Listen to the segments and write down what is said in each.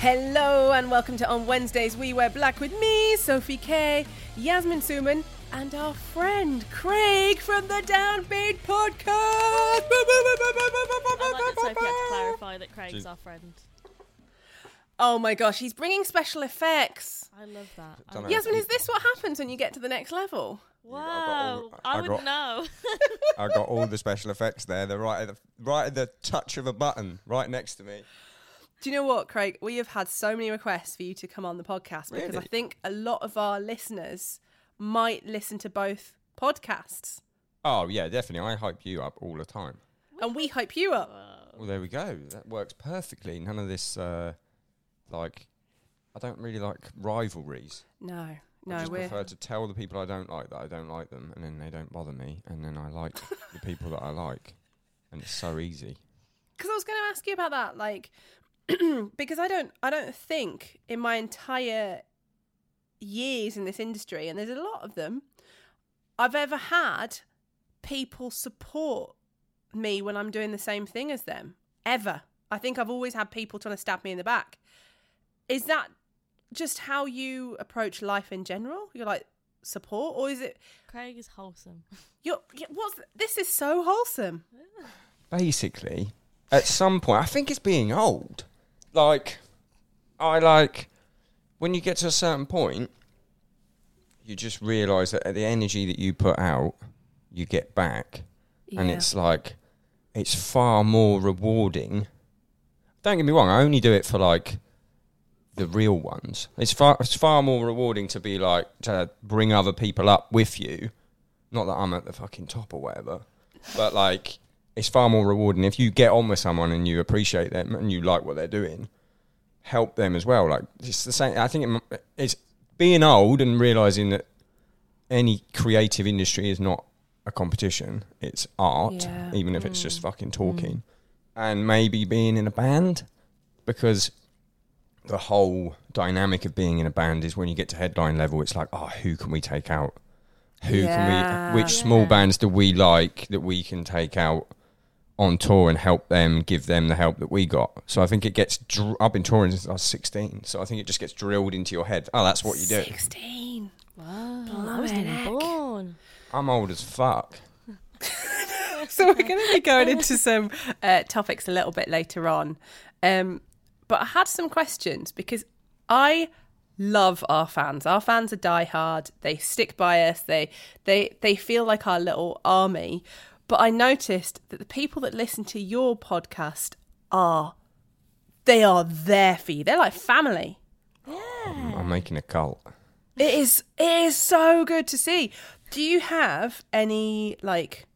Hello and welcome to On Wednesdays We Wear Black with me, Sophie K, Yasmin Summan, and our friend Craig from the Downbeat Podcast. I like that Sophie had to clarify that Craig's our friend. Oh my gosh, he's bringing special effects. I love that. I Don't love- know. Yasmin, is this what happens when you get to the next level? Wow, all- I, I wouldn't got- know. I got all the special effects there. They're right at the right at the touch of a button, right next to me. Do you know what, Craig? We have had so many requests for you to come on the podcast because I think a lot of our listeners might listen to both podcasts. Oh yeah, definitely. I hype you up all the time. And we hype you up. Well, there we go. That works perfectly. None of this, uh, like, I don't really like rivalries. No, I no, just we're. prefer to tell the people I don't like that I don't like them, and then they don't bother me, and then I like the people that I like, and it's so easy. because I was going to ask you about that, like, because I don't, I don't think in my entire years in this industry, and there's a lot of them, I've ever had people support me when I'm doing the same thing as them. Ever. I think I've always had people trying to stab me in the back. Is that just how you approach life in general? You're like support, or is it? Craig is wholesome. You're yeah, what's this is so wholesome. basically, at some point, I think it's being old. Like, I like when you get to a certain point, you just realise that the energy that you put out, you get back, and it's like it's far more rewarding. Don't get me wrong; I only do it for like the real ones. It's far it's far more rewarding to be like to bring other people up with you. Not that I'm at the fucking top or whatever, but like it's far more rewarding if you get on with someone and you appreciate them and you like what they're doing. Help them as well. Like it's the same. I think it, it's being old and realizing that any creative industry is not a competition. It's art, Yeah. even if it's just mm. fucking talking. Mm. And maybe being in a band because the whole dynamic of being in a band is when you get to headline level, it's like, oh, who can we take out? Who Yeah. can we? Which small bands do we like that we can take out on tour and help them, give them the help that we got? So I think it gets. Dr- I've been touring since I was sixteen, so I think it just gets drilled into your head. Oh, that's what you do. Sixteen. Wow, I wasn't even born. I'm old as fuck. so we're going to be going into some uh, topics a little bit later on. Um, but I had some questions because I love our fans. Our fans are diehard. They stick by us. They they they feel like our little army. But I noticed that the people that listen to your podcast are they are there for you. They're like family. I'm, I'm making a cult. It is it is so good to see. Do you have any like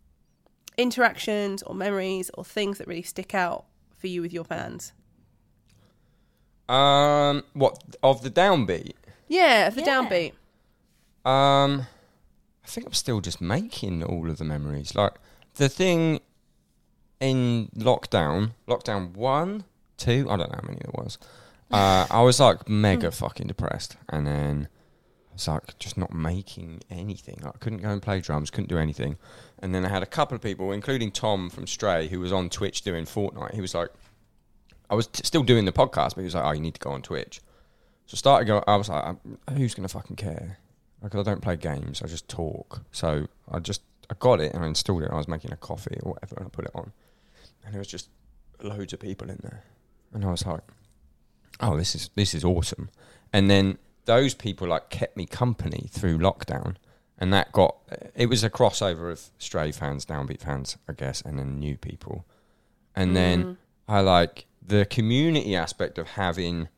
interactions or memories or things that really stick out for you with your fans? Um, what of the downbeat? Yeah, of the Yeah. downbeat. Um, I think I'm still just making all of the memories. Like the thing in lockdown, lockdown one, two, I don't know how many there was. Uh, I was like mega fucking depressed, and then I was like just not making anything. Like, I couldn't go and play drums, couldn't do anything. And then I had a couple of people, including Tom from Stray, who was on Twitch doing Fortnite. He was like, I was t- still doing the podcast, but he was like, "Oh, you need to go on Twitch." So I started going. I was like, "Um, "Who's gonna fucking care?" Because I don't play games, I just talk. So I just I got it and I installed it. I was making a coffee or whatever, and I put it on, and there was just loads of people in there, and I was like, "Oh, this is this is awesome." And then those people like kept me company through lockdown, and that got it was a crossover of stray fans, downbeat fans, I guess, and then new people, and then mm. I like the community aspect of having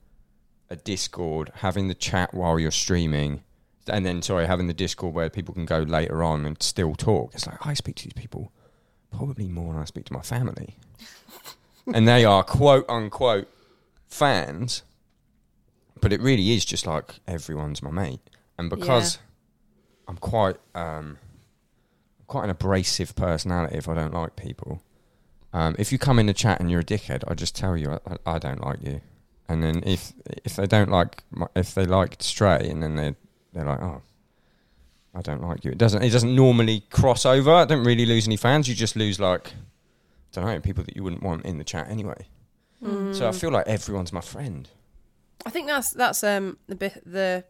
a Discord, having the chat while you're streaming, and then sorry, having the Discord where people can go later on and still talk. It's like I speak to these people probably more than I speak to my family, and they are quote unquote fans, but it really is just like everyone's my mate, and because I'm quite um, quite an abrasive personality if I don't like people. Um, if you come in the chat and you're a dickhead, I just tell you I, I don't like you. And then if if they don't like my, if they like Stray, and then they they're like, oh, I don't like you. It doesn't it doesn't normally cross over. I don't really lose any fans. You just lose like I don't know people that you wouldn't want in the chat anyway. So I feel like everyone's my friend. I think that's that's um the bit the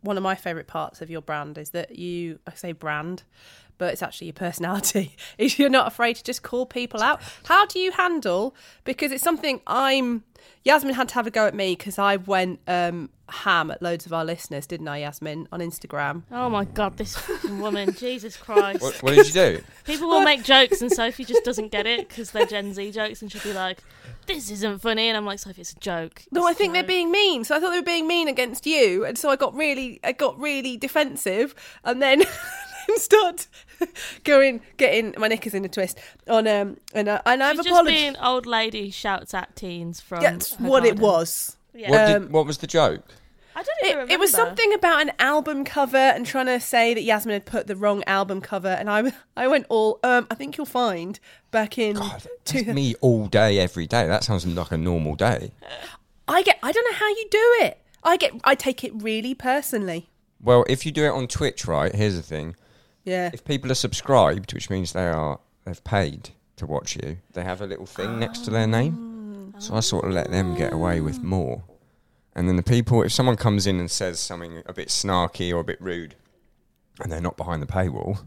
one of my favorite parts of your brand is that you I say brand, but it's actually your personality. Is you're not afraid to just call people out. How do you handle because it's something I'm Yasmin had to have a go at me because I went um ham at loads of our listeners, didn't I, Yasmin, on Instagram? Oh my god, this fucking woman! Jesus Christ! What, what did you do? People will make jokes, and Sophie just doesn't get it because they're Gen Z jokes, and she'll be like, "This isn't funny," and I'm like, "Sophie, it's a joke." No, I It's a think they're being mean. So I thought they were being mean against you, and so I got really, I got really defensive, and then start going, getting my knickers in a twist on um, and uh, and I've She's just apologized. being old lady shouts at teens from. That's her what it was. Yeah. What, Um, did, what was the joke? I don't even It, remember. it was something about an album cover and trying to say that Yasmin had put the wrong album cover, and I I went all um, I think you'll find back in. God, two- that's me all day, every day. That sounds like a normal day. I get I don't know how you do it. I get I take it really personally. Well, if you do it on Twitch, right? Here's the thing: Yeah. if people are subscribed, which means they are they've paid to watch you, they have a little thing next to their name. Oh. So I sort of let them get away with more. And then the people, if someone comes in and says something a bit snarky or a bit rude, and they're not behind the paywall,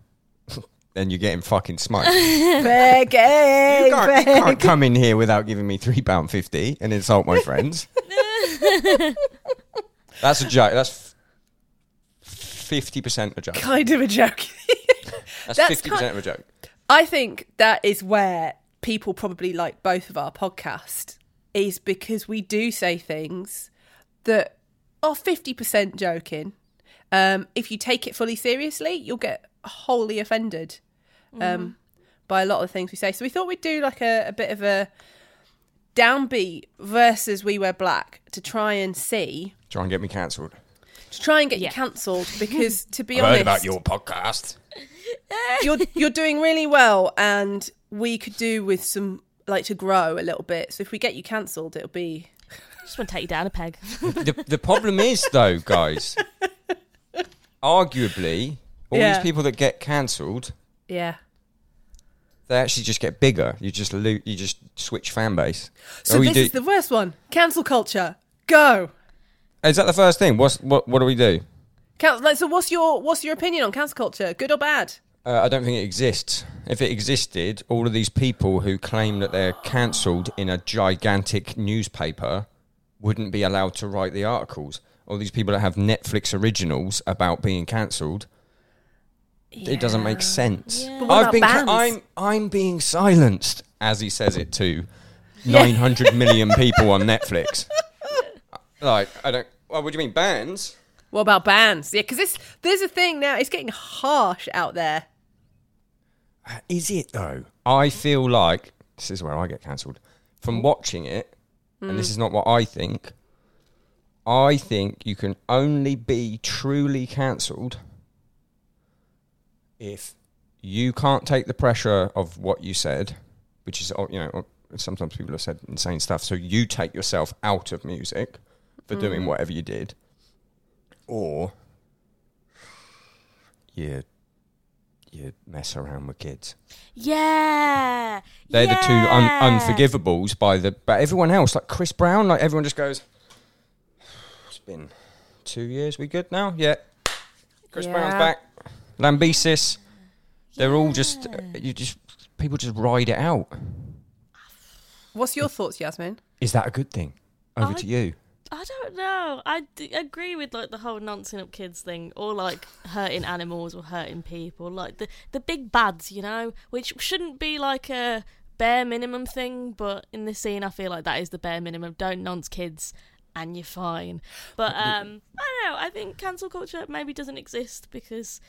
then you're getting fucking smoked. you, Begging, can't, you can't come in here without giving me three pound fifty and insult my friends. That's a joke. That's fifty percent a joke. kind of a joke. That's that's fifty percent of a joke. I think that is where people probably like both of our podcast is because we do say things that are 50% joking. Um, if you take it fully seriously, you'll get wholly offended um, by a lot of the things we say. So we thought we'd do like a, a bit of a downbeat versus We Wear Black to try and see, Try and get me cancelled. To try and get Yeah. you cancelled because to be I've honest, heard about your podcast. you're you're doing really well, and we could do with some like to grow a little bit. So if we get you cancelled, it'll be just want to take you down a peg. the, the problem is, though, guys, arguably, all Yeah. these people that get cancelled, yeah. they actually just get bigger. You just lo- you just switch fan base. So All this do- is the worst one. Cancel culture. Go. Is that the first thing? What's what? What do we do? Can- like, so what's your what's your opinion on cancel culture? Good or bad? Uh, I don't think it exists. If it existed, all of these people who claim that they're cancelled in a gigantic newspaper wouldn't be allowed to write the articles. All these people that have Netflix originals about being cancelled, it doesn't make sense. Yeah. I've been ca- I'm I'm being silenced, as he says it to 900 million people on Netflix. Like, I don't. Well, what do you mean bans? What about bans? Yeah, because this there's a thing now. It's getting harsh out there. Uh, is it though? I feel like this is where I get cancelled from mm. watching it, and this mm. is not what I think. I think you can only be truly cancelled if you can't take the pressure of what you said, which is, oh, you know, sometimes people have said insane stuff. So you take yourself out of music for doing mm. whatever you did, or you you mess around with kids. Yeah. They're the two un- unforgivables by the. But everyone else, like Chris Brown, like everyone just goes. It's been two years. We good now? Yeah. Chris Brown's back. Lambesis. They're all just. You just people just ride it out. What's your thoughts, Yasmin? Is that a good thing? Over I- to you. I don't know. I d- agree with like the whole nonsense up kids thing, or like hurting animals or hurting people, like the the big bads, you know, which shouldn't be like a bare minimum thing, but in this scene, I feel like that is the bare minimum. Don't nonce kids, and you're fine. But um, I don't know. I think cancel culture maybe doesn't exist because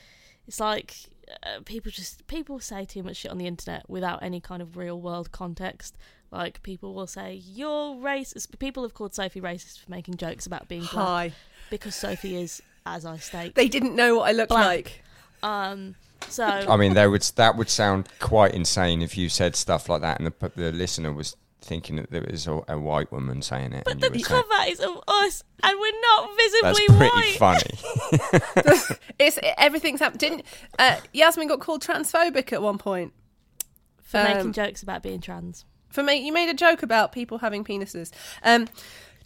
it's like uh, people just people say too much shit on the internet without any kind of real world context. Like people will say you're racist. People have called Sophie racist for making jokes about being black Hi. because Sophie is, as I state. They didn't know what I looked Black. like. Um, so I mean, there would that would sound quite insane if you said stuff like that, and the the listener was thinking that there was a, a white woman saying it. but and the were saying, cover is of us, and we're not visibly white. That's visibly pretty white. funny. It's everything's happened. Didn't uh, Yasmin got called transphobic at one point For Um, making jokes about being trans. for me? You made a joke about people having penises. Um,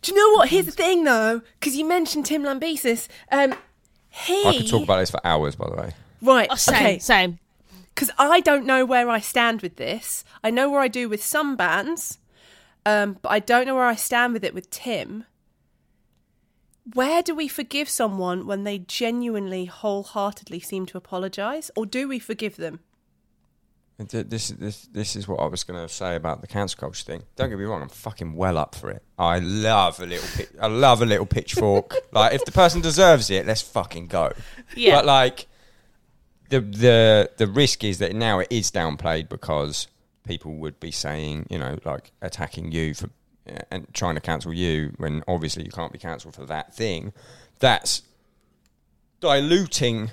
Do you know what? Here's the thing, though, because you mentioned Tim Lambesis. Um, he I could talk about this for hours, by the way. right. Oh, same, okay. same. because I don't know where I stand with this. I know where I do with some bands, um, but I don't know where I stand with it with Tim. Where do we forgive someone when they genuinely, wholeheartedly seem to apologise, or do we forgive them? This, this, this is what I was going to say about the cancel culture thing. Don't get me wrong, I'm fucking well up for it. I love a little, pi- I love a little pitchfork. like if the person deserves it, let's fucking go. Yeah. But like, the the the risk is that now it is downplayed because people would be saying, you know, like attacking you for uh, and trying to cancel you when obviously you can't be cancelled for that thing. That's diluting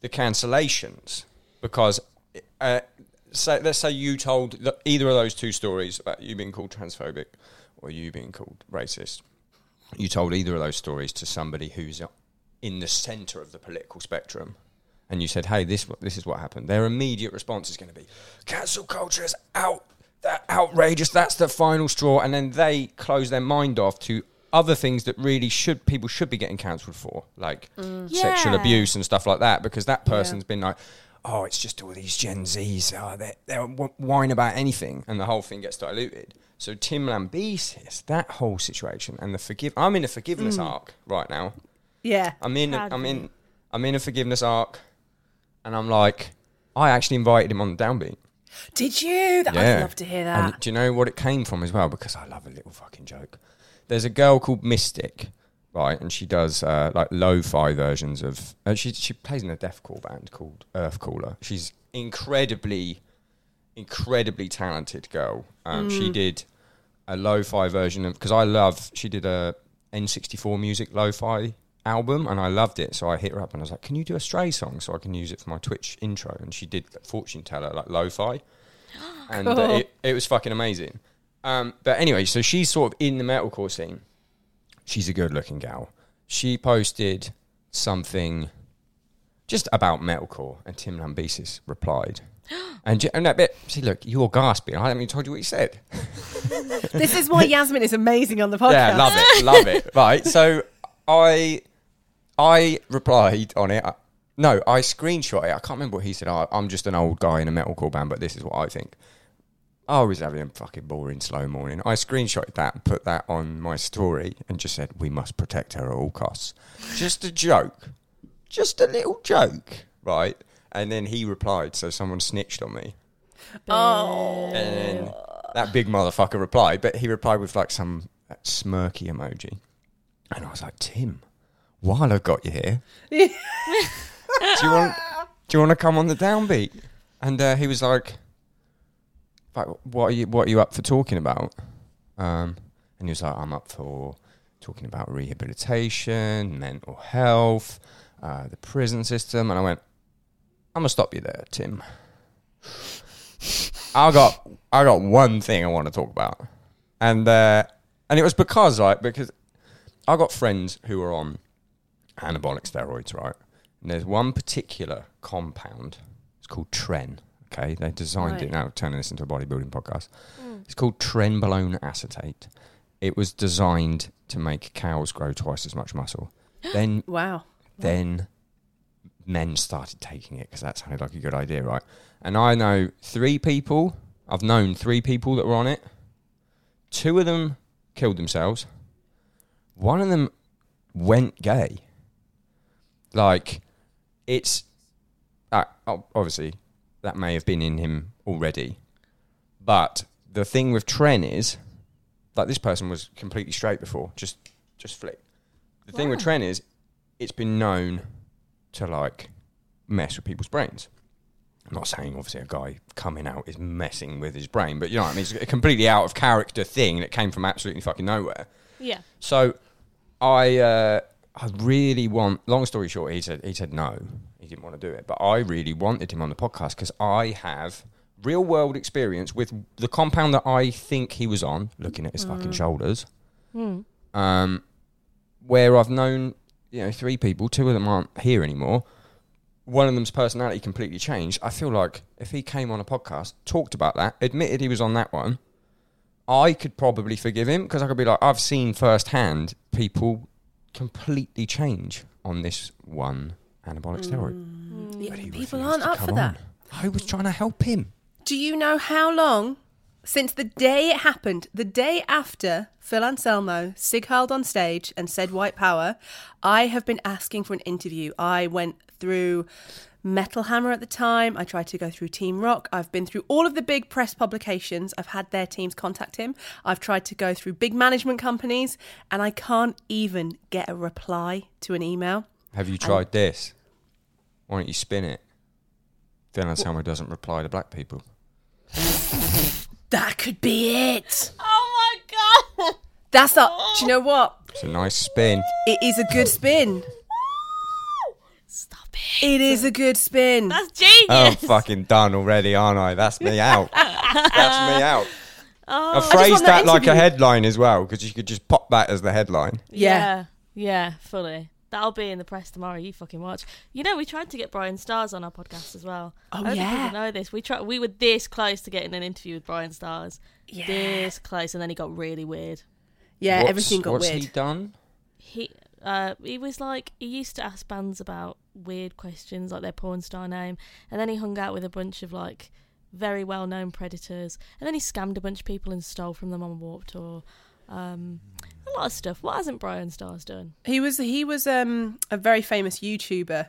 the cancellations because uh, let's say you told either of those two stories about you being called transphobic or you being called racist. You told either of those stories to somebody who's in the centre of the political spectrum, and you said, "Hey, this this is what happened." Their immediate response is going to be, "Cancel culture is out, that outrageous. That's the final straw," and then they close their mind off to other things that really should people should be getting cancelled for, like mm. sexual Yeah. abuse and stuff like that, because that person's been like. Oh, it's just all these Gen Zs. Oh, they they whine about anything, and the whole thing gets diluted. So Tim Lambesis, that whole situation, and the forgive. I'm in a forgiveness mm. arc right now. Yeah. I'm in. Proud I'm in. I'm in a forgiveness arc, and I'm like, I actually invited him on the downbeat. Did you? That, I'd love to hear that. And do you know what it came from as well? Because I love a little fucking joke. There's a girl called Mystic, right, and she does uh, like lo-fi versions of. Uh, she she plays in a deathcore band called Earth Cooler. She's incredibly, incredibly talented girl. Um, She did a lo-fi version of because I love. She did a N64 music lo-fi album and I loved it. So I hit her up and I was like, "Can you do a Stray song so I can use it for my Twitch intro?" And she did Fortune Teller like lo-fi, and uh, it, it was fucking amazing. Um, but anyway, so she's sort of in the metalcore scene. She's a good-looking gal. She posted something just about metalcore, and Tim Lambesis replied. And, and that bit, see, look, you're gasping. I haven't even told you what he said. this is why Yasmin is amazing on the podcast. Yeah, love it, love it. Right, so I I replied on it. No, I screenshot it. I can't remember what he said. Oh, I'm just an old guy in a metalcore band, but this is what I think. I was having a fucking boring slow morning. I screenshotted that and put that on my story and just said, "We must protect her at all costs." Just a joke, just a little joke, right? And then he replied, so someone snitched on me. Oh. And then that big motherfucker replied, but he replied with like some smirky emoji. And I was like, Tim, while I've got you here, do you want do you want to come on the downbeat? And uh, he was like, like, what are you what are you up for talking about? Um, and he was like, I'm up for talking about rehabilitation, mental health, uh, the prison system. And I went, I'm gonna stop you there, Tim. I got I got one thing I want to talk about, and uh, and it was because like because I got friends who are on anabolic steroids, right? And there's one particular compound. It's called Tren. Okay, they designed Right. it now, turning this into a bodybuilding podcast. Hmm. It's called trenbolone acetate. It was designed to make cows grow twice as much muscle. then Wow. then men started taking it because that sounded like a good idea, right? And I know three people. I've known three people that were on it. Two of them killed themselves. One of them went gay. Like, it's uh, obviously that may have been in him already, but the thing with Tren is, like, this person was completely straight before, just just flick. The thing with Tren is, it's been known to like mess with people's brains. I'm not saying obviously a guy coming out is messing with his brain, but you know what I mean. It's a completely out of character thing that came from absolutely fucking nowhere. Yeah. So I uh, I really want. Long story short, he said he said no, he didn't want to do it, but I really wanted him on the podcast because I have real world experience with the compound that I think he was on. Looking at his fucking shoulders, um, where I've known you know three people, two of them aren't here anymore. One of them's personality completely changed. I feel like if he came on a podcast, talked about that, admitted he was on that one, I could probably forgive him because I could be like, I've seen firsthand people completely change on this one anabolic steroid. Mm. But people aren't up for that. on. I was trying to help him. Do you know how long since the day it happened, the day after Phil Anselmo sighiled on stage and said white power, I have been asking for an interview. I went through Metal Hammer at the time. I tried to go through Team Rock. I've been through all of the big press publications. I've had their teams contact him. I've tried to go through big management companies and I can't even get a reply to an email. Have you tried this? Why don't you spin it? Phil Anselmo doesn't reply to black people. That could be it. Oh my god! That's not. Do you oh. know what? It's a nice spin. It is a good spin. Stop it. It is a good spin. That's genius. Oh, I'm fucking done already, aren't I? That's me out. That's me out. Oh. I just phrased want that that like a headline as well because you could just pop that as the headline. Yeah. yeah, yeah, fully. That'll be in the press tomorrow. You fucking watch. You know, we tried to get Brian Stars on our podcast as well. Oh, I don't think yeah. know this. We tried. We were this close to getting an interview with Brian Stars. Yeah. This close, and then he got really weird. Yeah, What's- everything got what's weird. he done? He uh he was like he used to ask bands about weird questions like their porn star name and then he hung out with a bunch of like very well known predators and then he scammed a bunch of people and stole from them on Warped Tour. Um a lot of stuff. What hasn't Brian Stars done? He was he was um a very famous YouTuber.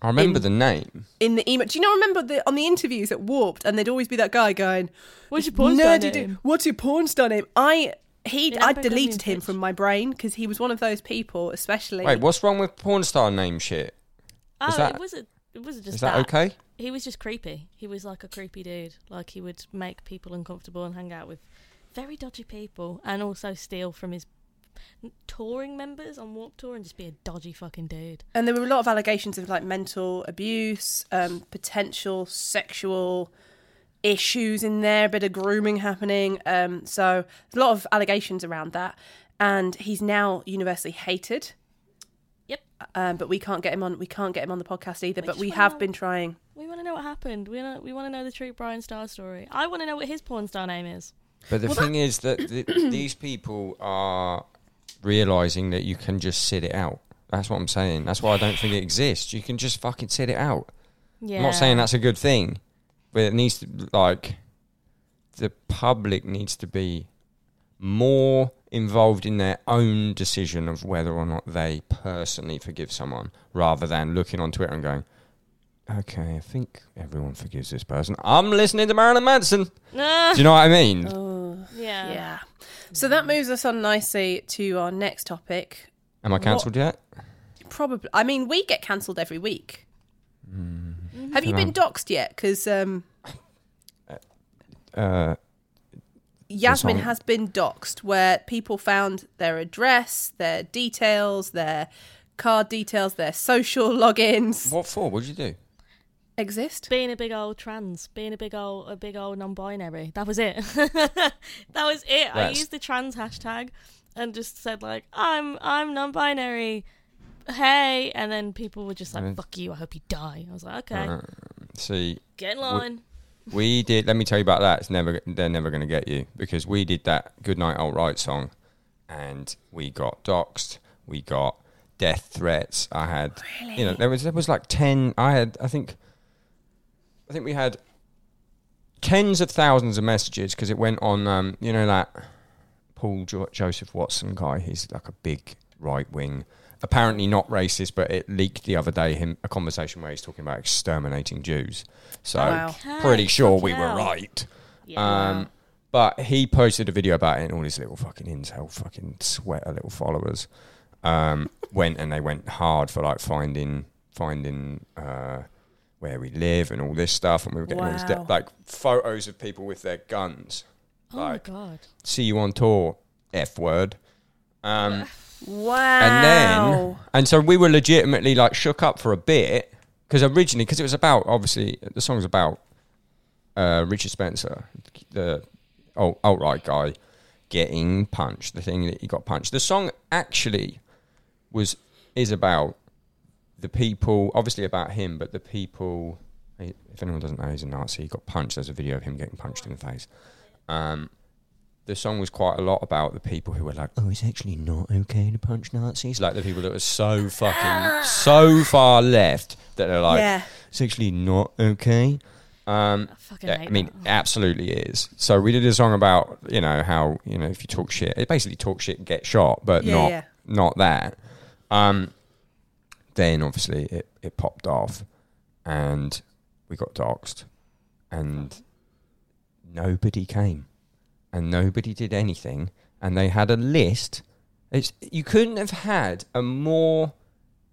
I remember In- the name. In the email, do you not remember the on the interviews at Warped, and there'd always be that guy going, What's your porn star name?" dude, What's your porn star name?" I he Yeah, I but got me deleted him from my brain because he was one of those people, especially. Wait, what's wrong with porn star name shit? Oh, that- it wasn't it wasn't just Is that okay? He was just creepy. He was like a creepy dude. Like he would make people uncomfortable and hang out with very dodgy people and also steal from his touring members on Warped Tour and just be a dodgy fucking dude. And there were a lot of allegations of like mental abuse, um, potential sexual issues in there, a bit of grooming happening. Um, so there's a lot of allegations around that. And he's now universally hated. Yep. Um, but we can't get him on. We can't get him on the podcast either. We but we have know- been trying. We want to know what happened. We wanna, we want to know the true Brian Star story. I want to know what his porn star name is. But the Well, thing is that th- these people are realizing that you can just sit it out. That's what I'm saying. That's why I don't think it exists. You can just fucking sit it out. Yeah. I'm not saying that's a good thing, but it needs to like the public needs to be more involved in their own decision of whether or not they personally forgive someone, rather than looking on Twitter and going, "Okay, I think everyone forgives this person. I'm listening to Marilyn Manson." Nah. Do you know what I mean? Oh, yeah. yeah. So that moves us on nicely to our next topic. Am I cancelled yet? Probably. I mean, we get cancelled every week. Hmm. Mm-hmm. Have you been doxxed yet? Because um, Uh, Yasmin song- has been doxxed, where people found their address, their details, their card details, their social logins what for? What did you do? exist. Being a big old trans, being a big old a big old non-binary. That was it. that was it. I used the trans hashtag and just said like, "I'm I'm non-binary." Hey, and then people were just like, Mm. "Fuck you! I hope you die." I was like, "Okay, Uh, see, get in line." we did. Let me tell you about that. It's never. They're never going to get you because we did that "Good Night Alt Right" song, and we got doxxed. We got death threats. I had, you know, there was there was like ten. I had, I think, I think we had tens of thousands of messages because it went on. Um, you know that Paul jo- Joseph Watson guy. He's like a big right wing. Apparently not racist, but it leaked the other day. Him a conversation where he's talking about exterminating Jews. So Wow. pretty sure fucking we were hell. right. Yeah. Um, but he posted a video about it, and all his little fucking incel fucking sweater little followers um, went and they went hard for like finding finding uh, where we live and all this stuff, and we were getting all this de- like photos of people with their guns. oh like my god. see you on tour, f word. Um, Wow. and then and so we were legitimately like shook up for a bit because originally because it was about obviously the song's about uh, Richard Spencer, the alt right guy, getting punched. The thing that he got punched. The song actually was is about the people, obviously about him, but the people. If anyone doesn't know, he's a Nazi. He got punched. There's a video of him getting punched in the face. Um, the song was quite a lot about the people who were like, "Oh, it's actually not okay to punch Nazis." Like the people that were so fucking so far left that they're like, yeah. "It's actually not okay." Um, I fucking yeah, hate I mean, that. absolutely is. So we did a song about you know how you know if you talk shit, it basically talk shit and get shot, but Yeah, not yeah. not that. Um, then obviously it it popped off, and we got doxxed, and nobody came, and nobody did anything, and they had a list. It's you couldn't have had a more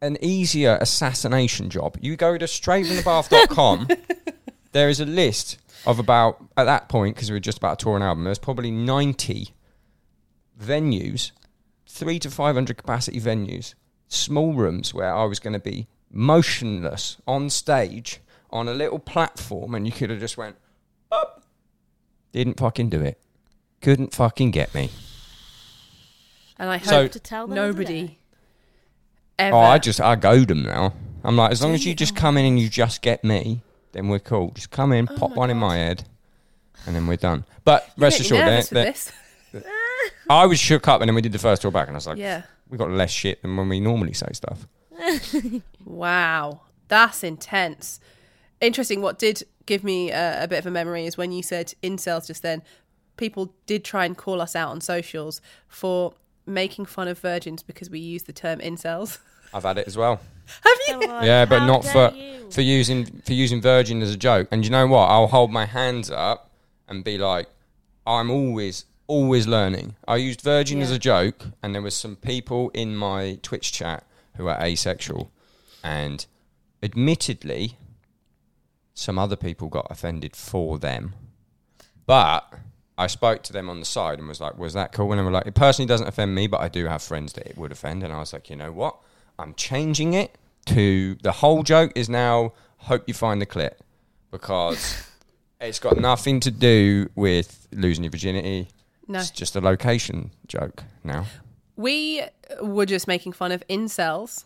an easier assassination job. You go to strayfromthepath.com. there is a list of about at that point because we were just about to tour an album. There's probably ninety venues, three to five hundred capacity venues, small rooms where I was going to be motionless on stage on a little platform, and you could have just went up. Didn't fucking do it. Couldn't fucking get me. And I So- hope to tell them nobody ever. Oh, I just I goad them now. I'm like, as long Do as you you? just come in and you just get me, then we're cool. Just come in, Oh pop my one in my head, and then we're done. But You rest make me assured, they're- they're- this. I was shook up, and then we did the first tour back, and I was like, yeah. we got less shit than when we normally say stuff. Wow, that's intense. Interesting. What did give me a, a bit of a memory is when you said incels just then. People did try and call us out on socials for making fun of virgins because we use the term incels. I've had it as well. Have you? Yeah, but "How not dare for- you?" for using for using virgin as a joke. And you know what? I'll hold my hands up and be like, I'm always always learning. I used virgin as a joke, and there was some people in my Twitch chat who are asexual, and admittedly, some other people got offended for them, but. I spoke to them on the side and was like, "Was that cool?" And they were like, "It personally doesn't offend me, but I do have friends that it would offend." And I was like, "You know what? I'm changing it to the whole joke is now hope you find the clip because it's got nothing to do with losing your virginity. No. It's just a location joke now. We were just making fun of incels,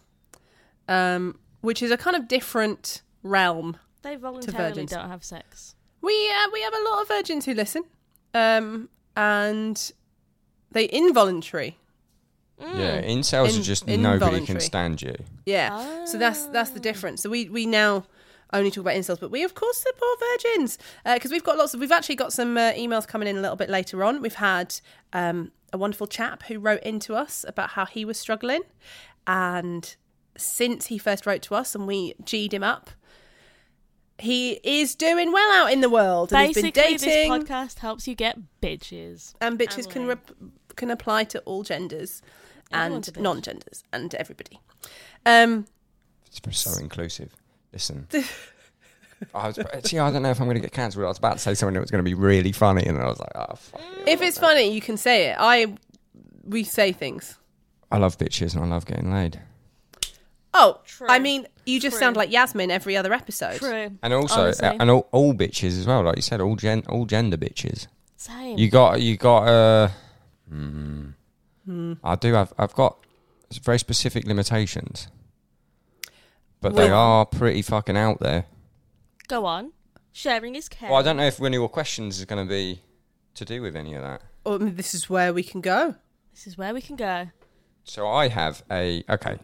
um, which is a kind of different realm. They voluntarily virgins. don't have sex. We uh, we have a lot of virgins who listen, um, and they involuntary. Yeah, incels Mm. In- are just nobody can stand you. Yeah. So that's that's the difference. So we we now only talk about incels, but we of course support virgins because we've got lots of. We've actually got some uh, emails coming in a little bit later on. We've had um, a wonderful chap who wrote into us about how he was struggling, and since he first wrote to us and we g'd him up. He is doing well out in the world and Basically, he's been dating this podcast helps you get bitches. and bitches And can rep- can apply to all genders Everyone's and non-genders and everybody. Um, It's so inclusive. Listen. I was, see, I don't know if I'm going to get cancelled. I was about to say something that was going to be really funny, and I was like, oh, fuck. if it's funny, you can say it. I we say things. I love bitches and I love getting laid. Oh, True. I mean, you just True. sound like Yasmin every other episode. True. And also, Honestly. uh, and all, all bitches as well. Like you said, all gen, all gender bitches. Same. You got, you got. Uh, mm, I do have. I've got very specific limitations, but they Well- are pretty fucking out there. Go on. Sharing is caring. Well, I don't know if one of your questions is going to be to do with any of that. Oh, this is where we can go. This is where we can go. So I have a okay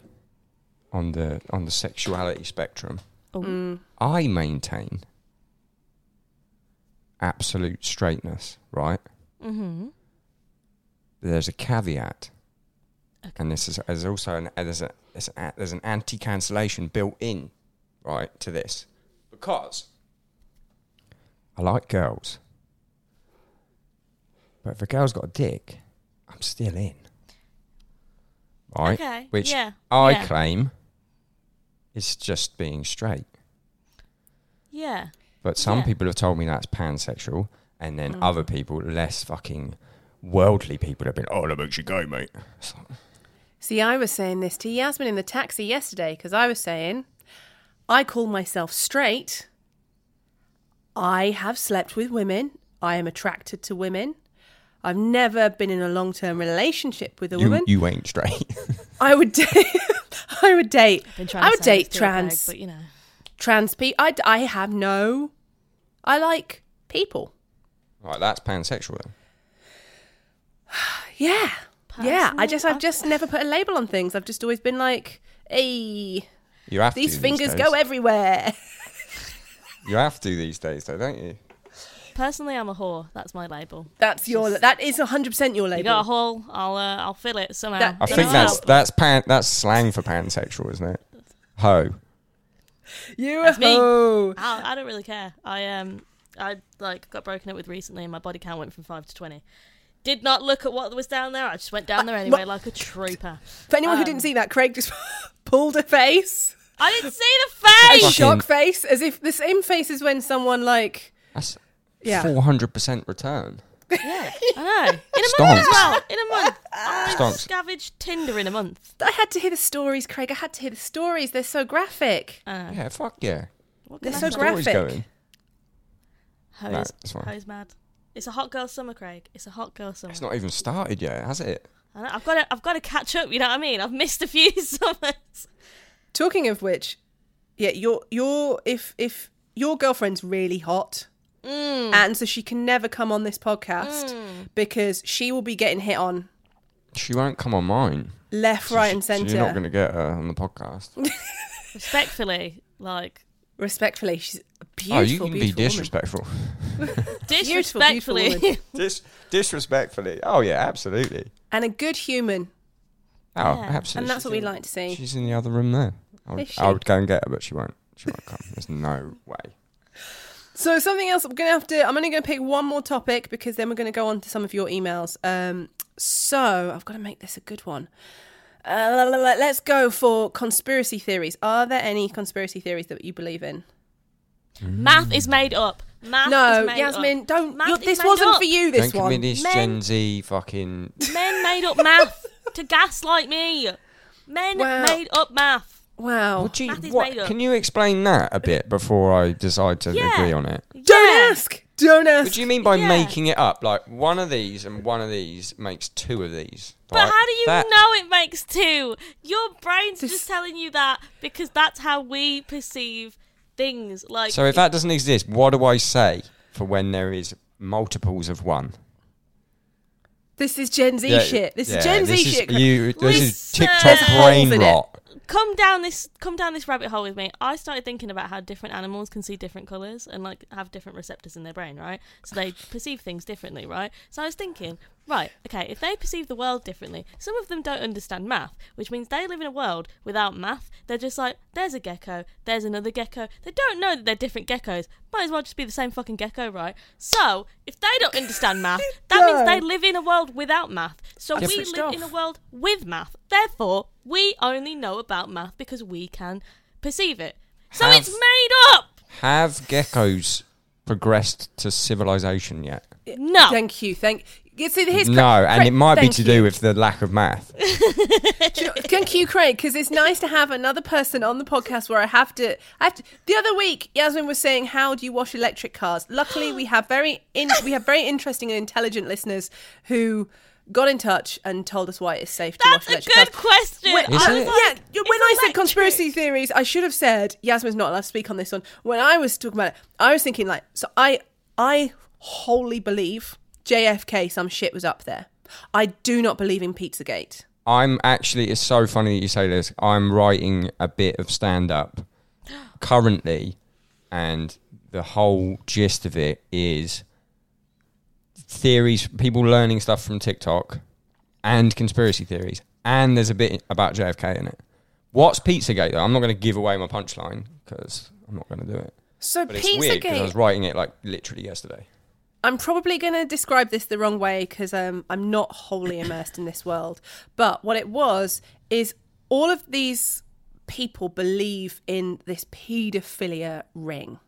on the on the sexuality spectrum. Oh. Mm. I maintain absolute straightness, right? Mm-hmm. There's a caveat, Okay. and this is there's also an there's a there's, a, there's an anti-cancellation built in, right, to this, because I like girls, but if a girl's got a dick, I'm still in, right? Okay. Which yeah. I yeah. claim is just being straight. Yeah. But some Yeah. people have told me that's pansexual, and then Mm. other people, less fucking worldly people, have been, oh, that makes you gay, mate. It's See, I was saying this to Yasmin in the taxi yesterday because I was saying I call myself straight. I have slept with women. I am attracted to women. I've never been in a long-term relationship with a you, woman. you ain't straight. I would date. I would date. I would date this to bag, trans but you know. trans people. I, I have no. I like people. right, that's pansexual then. Yeah. Yeah. I just I've just never put a label on things. I've just always been like, hey, You have these to fingers days. go everywhere. You have to these days, though, don't you? Personally, I'm a whore. That's my label. That's your that is hundred percent your label. You got a hole, I'll uh, I'll fill it somehow. That- I think that's help. that's pan, that's slang for pansexual, isn't it? Ho. you a That's me. I, I don't really care. I um I like got broken up with recently, and my body count went from five to twenty. Did not look at what was down there. I just went down there anyway, like a trooper. For anyone who Um, didn't see that, Craig just pulled a face, I didn't see the face. Fucking- shock face, as if the same face as when someone like That's yeah. four hundred percent return. Yeah, I know. In a month Stonks. as well. In a month. I Stonks. scavenged Tinder in a month. I had to hear the stories, Craig. I had to hear the stories. They're so graphic. I know. Yeah, fuck yeah. What They're can so I do? Story's graphic. going. Hose, No, it's fine. hose mad. It's a hot girl summer, Craig. It's a hot girl summer. It's not even started yet, has it? I know, I've got to, I've got to catch up. You know what I mean? I've missed a few summers. Talking of which, yeah, your your if if your girlfriend's really hot, Mm. and so she can never come on this podcast because she will be getting hit on She won't come on mine. left, right, and So centre. You're not going to get her on the podcast. Respectfully, like Respectfully, she's a beautiful. oh, you can be disrespectful. disrespectfully. woman. Dis- disrespectfully. Oh yeah, absolutely. and a good human, Oh, Yeah. absolutely. and that's what we She's like to see. She's in the other room there. I would, I would go and get her, but she won't. She won't come. There's no way. So something else, I'm gonna have to. I'm only gonna pick one more topic because then we're gonna go on to some of your emails. Um, so I've got to make this a good one. Uh, let's go for conspiracy theories. Are there any conspiracy theories that you believe in? Math is made up. Math No, is made Yasmin, up. don't. Math you're- this wasn't up. for you. This Don't give one. me this Men- Gen Z fucking. Men made up math to gaslight me. Men Wow. made up math. Wow. What you, Math what, made up. can you explain that a bit before I decide to Yeah. agree on it? Don't Yeah. ask. Don't ask. What do you mean by Yeah. making it up? Like one of these and one of these makes two of these. But right? how do you That- know it makes two? Your brain's This- just telling you that because that's how we perceive things. Like So if that doesn't exist, what do I say for when there is multiples of one? This is Gen Z Yeah, shit. This yeah, is Gen this Z is shit. You, this is Listen. TikTok There's holes brain in it. rot. Come down this come down this rabbit hole with me. I started thinking about how different animals can see different colors and like have different receptors in their brain, right? So they perceive things differently, right? So I was thinking, right, okay, if they perceive the world differently, some of them don't understand math, which means they live in a world without math. They're just like, there's a gecko, there's another gecko. They don't know that they're different geckos. Might as well just be the same fucking gecko, right? So if they don't understand math, that means they live in a world without math. So I we live off. in a world with math. Therefore, we only know about math because we can perceive it. So Have- it's made up. Have geckos progressed to civilization yet? No. Thank you. Thank. You see, here's no, Craig- and Craig, it might be to you. do with the lack of math. Do you know- Thank you, Craig, because it's nice to have another person on the podcast where I have to. I have to. The other week, Yasmin was saying, "How do you wash electric cars?" Luckily, we have very in, we have very interesting and intelligent listeners who got in touch and told us why it's safe to That's wash a electric good cars. question. When, Is I it? was yeah, like, when it's I said conspiracy theories, I should have said Yasmin's not allowed to speak on this one. When I was talking about it, I was thinking like, so I I wholly believe JFK some shit was up there. I do not believe in Pizzagate. I'm actually, it's so funny that you say this. I'm writing a bit of stand up currently, and the whole gist of it is theories, people learning stuff from TikTok, and conspiracy theories. And there's a bit about JFK in it. What's Pizzagate, though? I'm not going to give away my punchline because I'm not going to do it. So But it's weird because I was writing it like literally yesterday. I'm probably going to describe this the wrong way because um, I'm not wholly immersed in this world. But what it was is all of these people believe in this paedophilia ring,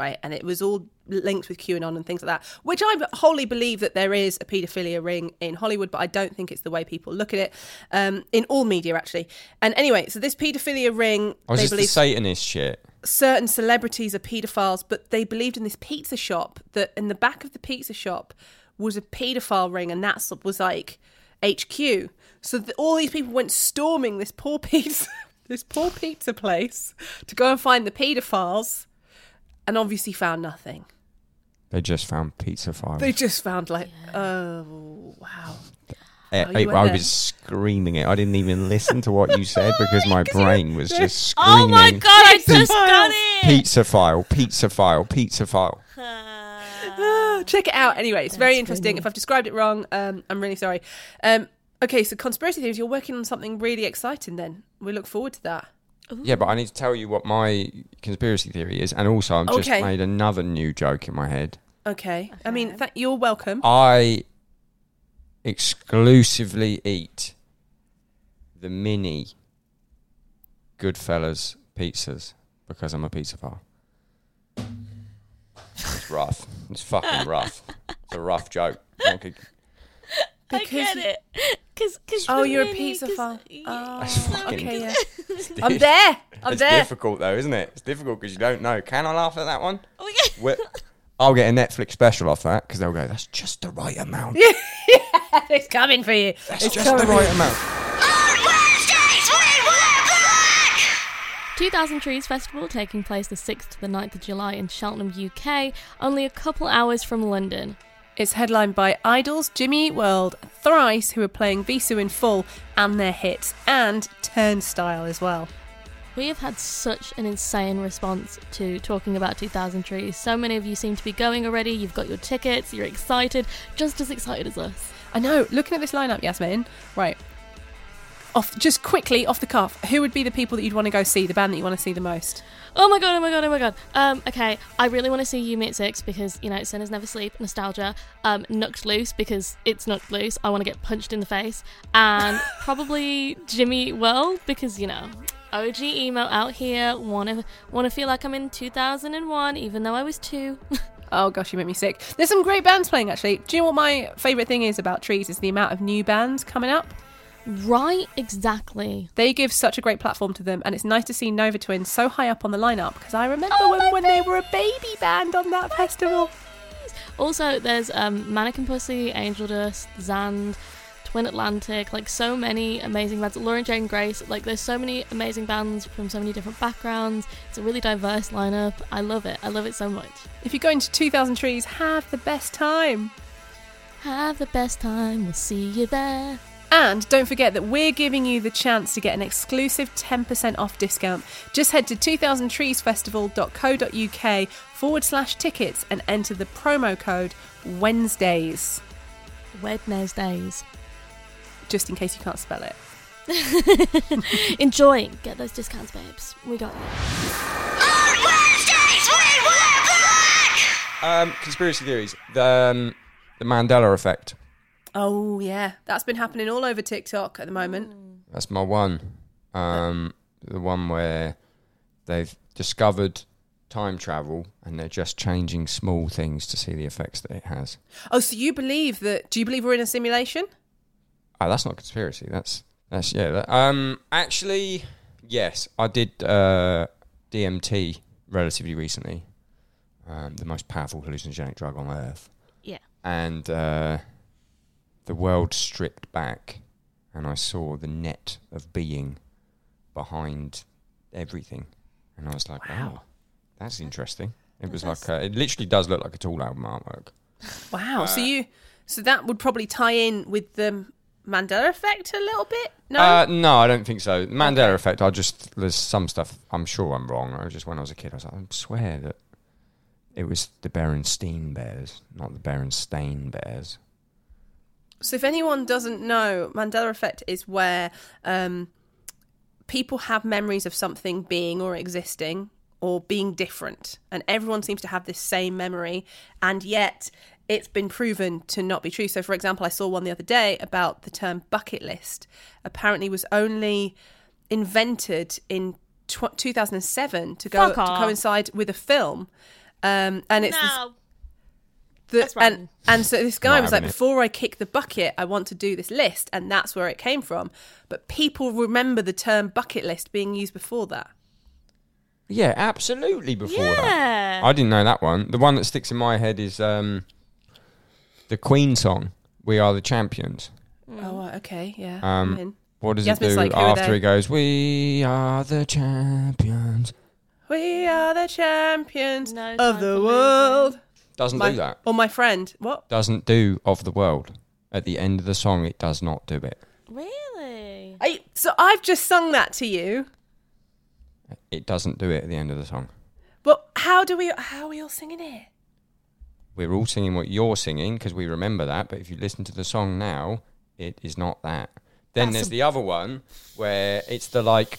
right? And it was all linked with QAnon and things like that, which I wholly believe that there is a paedophilia ring in Hollywood, but I don't think it's the way people look at it um, in all media, actually. And anyway, so this paedophilia ring, was they just the believe Satanist shit. certain celebrities are paedophiles, but they believed in this pizza shop that in the back of the pizza shop was a paedophile ring, and that was like HQ. So th- all these people went storming this poor pizza, this poor pizza place to go and find the paedophiles, and obviously found nothing. They just found pizza files. They just found like, oh, Oh wow. Eh, Oh, you I- went I there. was screaming it. I didn't even listen to what you said because my brain was just screaming. Oh my god, I just got it! Pizza file, pizza file, pizza file. Ah, Check it out. Anyway, it's very interesting. funny. If I've described it wrong, um, I'm really sorry. Um, okay, so conspiracy theories. You're working on something really exciting. Then we look forward to that. Yeah, but I need to tell you what my conspiracy theory is, and also I've just Okay. made another new joke in my head. Okay. I mean, th- you're welcome. I exclusively eat the mini Goodfella's pizzas because I'm a pizza file. It's rough. It's fucking rough. It's a rough joke. Okay. I Because get it. Cause, cause Oh, you're a pizza fan. yeah. Oh, fucking- okay, yeah. I'm there. I'm it's there. difficult though, isn't it? It's difficult because you don't know. Can I laugh at that one? Oh, yeah. Well, I'll get a Netflix special off that because they'll go, "That's just the right amount. yeah, it's coming for you. That's It's just the right amount." 2000 Trees Festival taking place the 6th to the 9th of July in Cheltenham, UK, only a couple hours from London. It's headlined by IDLES, Jimmy Eat World, Thrice, who are playing Vheissu in full, and their hits, and Turnstile as well. We have had such an insane response to talking about 2000 Trees. So many of you seem to be going already. You've got your tickets, you're excited, just as excited as us. I know. Looking at this lineup, Yasmin. Right. Off, just quickly off the cuff. Who would be the people that you'd want to go see? The band that you want to see the most? Oh my god, oh my god, oh my god. Um, okay, I really want to see You at Six because, you know, Sinners Never Sleep, nostalgia. Um, Knocked Loose because it's Knocked Loose. I want to get punched in the face. And probably Jimmy World because, you know, OG emo out here. Want to want to feel like I'm in 2001 even though I was two. Oh gosh, you make me sick. There's some great bands playing actually. Do you know what my favourite thing is about Trees? Is the amount of new bands coming up. Right, exactly. They give such a great platform to them, and it's nice to see Nova Twins so high up on the lineup because I remember Oh, when, when they were a baby band on that festival. Also, there's um, Mannequin Pussy, Angel Dust, Zand, Twin Atlantic, like so many amazing bands. Laura Jane Grace, like there's so many amazing bands from so many different backgrounds. It's a really diverse lineup. I love it. I love it so much. If you're going to 2000 Trees, have the best time. Have the best time. We'll see you there. And don't forget that we're giving you the chance to get an exclusive 10% off discount. Just head to 2000treesfestival.co.uk forward slash tickets and enter the promo code Wednesdays, Wednesdays. just in case you can't spell it. Enjoy. Get those discounts, babes. We got you. Um, conspiracy theories. The um, the Mandela effect. Oh, yeah. That's been happening all over TikTok at the moment. That's my one. Um, the one where they've discovered time travel and they're just changing small things to see the effects that it has. Oh, so you believe that? Do you believe we're in a simulation? Oh, that's not conspiracy. That's that's yeah. That, um, actually, yes, I did uh, DMT relatively recently. Um, the most powerful hallucinogenic drug on earth. Yeah. And uh, the world stripped back, and I saw the net of being behind everything, and I was like, Wow. "Wow, that's interesting." It was That's- like uh, it literally does look like a Tool album artwork. Wow. Uh, so you, so that would probably tie in with the Mandela effect a little bit. No. Uh, no, I don't think so. Mandela Okay. effect. I just there's some stuff. I'm sure I'm wrong. I just when I was a kid, I was like, I swear that it was the Berenstein Bears, not the Berenstain Bears. So, if anyone doesn't know, Mandela effect is where um, people have memories of something being or existing or being different, and everyone seems to have this same memory, and yet it's been proven to not be true. So, for example, I saw one the other day about the term bucket list. Apparently, was only invented in tw- 2007 to go to coincide with a film, um, and it's no. The, That's and and so this guy Not was like, having it. before I kick the bucket, I want to do this list, and that's where it came from. But people remember the term bucket list being used before that. Yeah, absolutely. Before that, I didn't know that one. The one that sticks in my head is um, the Queen song, "We Are the Champions." Oh, okay, yeah. Um, What does Yasmin's it do like, after they? it goes? We are the champions. We are the champions No of the for world. Doesn't My, do that. Or my friend, what? Doesn't do of the world. At the end of the song, it does not do it. Really? I, so I've just sung that to you. It doesn't do it at the end of the song. But how do we? How are we all singing it? We're all singing what you're singing because we remember that. But if you listen to the song now, it is not that. Then That's there's a- the other one where it's the like,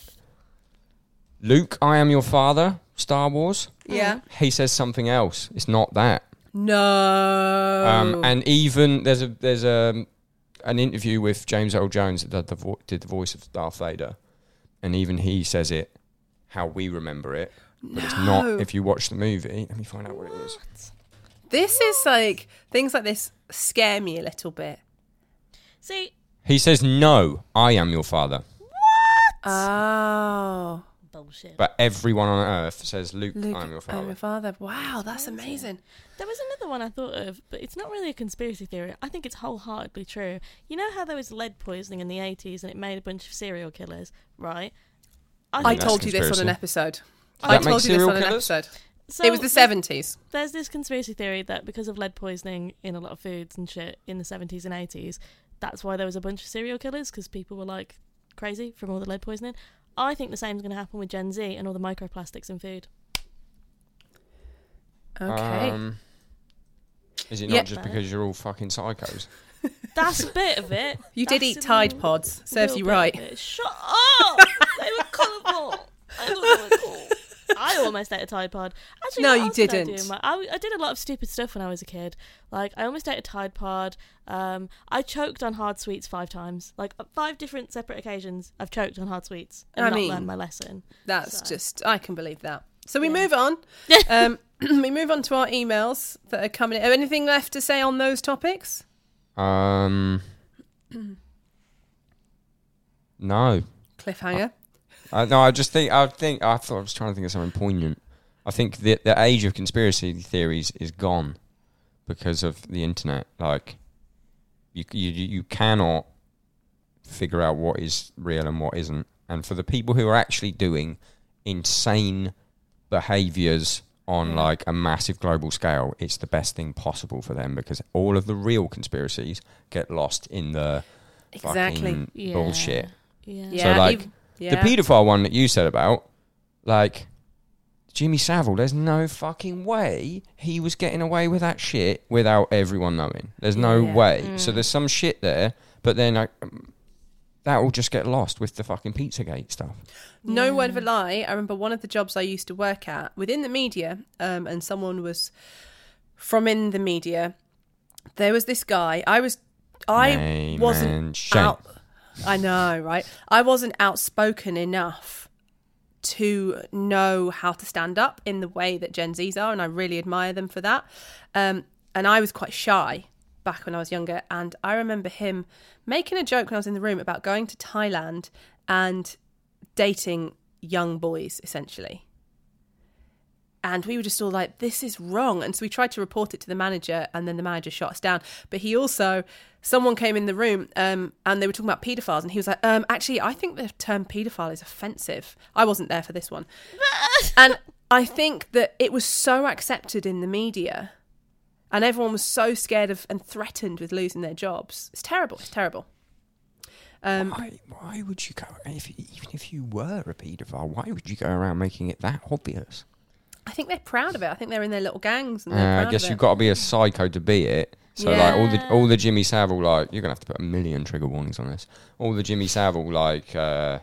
Luke, I am your father, Star Wars. Yeah. He says something else. It's not that. No. Um, and even there's a there's a an interview with James Earl Jones that did the, vo- did the voice of Darth Vader, and even he says it how we remember it, but it's not if you watch the movie. Let me find out what it is. this is like things like this scare me a little bit. See, He says, "No, I am your father," What? Oh, bullshit. but everyone on Earth says, "Luke, Luke, I'm your I'm father." your father. Wow, that's amazing. There was another one I thought of, but it's not really a conspiracy theory. I think it's wholeheartedly true. You know how there was lead poisoning in the 80s and it made a bunch of serial killers, right? I think that's told you this on an episode. That I told you this serial on an killers? episode. So it was the seventies. There's this conspiracy theory that because of lead poisoning in a lot of foods and shit in the 70s and 80s, that's why there was a bunch of serial killers because people were like crazy from all the lead poisoning. I think the same is going to happen with Gen Z and all the microplastics in food. Okay. Um, is it not Yeah. just because you're all fucking psychos? That's a bit of it. you did eat Tide Pods. Serves you right. Shut up! they were colourful. I thought they were cool. I almost ate a Tide Pod. Actually, No, what you else did I, do didn't. my- I, I did a lot of stupid stuff when I was a kid. Like, I almost ate a Tide Pod. Um, I choked on hard sweets five times. Like, uh, five different separate occasions, I've choked on hard sweets and I not mean- learned my lesson. That's So- just I can believe that. So we Yeah. move on. um, we move on to our emails that are coming. in. Anything left to say on those topics? Um, no. Cliffhanger. I, no, I just think I think I thought I was trying to think of something poignant. I think the the age of conspiracy theories is gone because of the internet. Like, you you you cannot figure out what is real and what isn't. And for the people who are actually doing insane behaviors on mm. like a massive global scale, it's the best thing possible for them because all of the real conspiracies get lost in the Exactly. fucking Yeah. bullshit. Yeah. Yeah. like, ev- yeah. The paedophile one that you said about, like Jimmy Savile, there's no fucking way he was getting away with that shit without everyone knowing. There's no Yeah. way. Mm. So there's some shit there, but then like, um, that will just get lost with the fucking Pizzagate stuff. No word of a lie. I remember one of the jobs I used to work at within the media, um, and someone was from in the media. There was this guy. I was, I Name wasn't and shame. out. I know, right? I wasn't outspoken enough to know how to stand up in the way that Gen Zs are, and I really admire them for that. Um, and I was quite shy back when I was younger, and I remember him making a joke when I was in the room about going to Thailand and dating young boys, essentially. And we were just all like, this is wrong. And so we tried to report it to the manager, and then the manager shot us down. But he also, someone came in the room um, and they were talking about paedophiles, and he was like, um, actually, I think the term paedophile is offensive. I wasn't there for this one. and I think that it was so accepted in the media, and everyone was so scared of and threatened with losing their jobs. It's terrible. It's terrible. Um, why, why would you go, if, even if you were a paedophile, why would you go around making it that obvious? I think they're proud of it. I think they're in their little gangs. And Uh, they're I proud guess of you've it. got to be a psycho to be it. So like all the Yeah. all the Jimmy Savile like you're gonna have to put a million trigger warnings on this. All the Jimmy Savile like uh,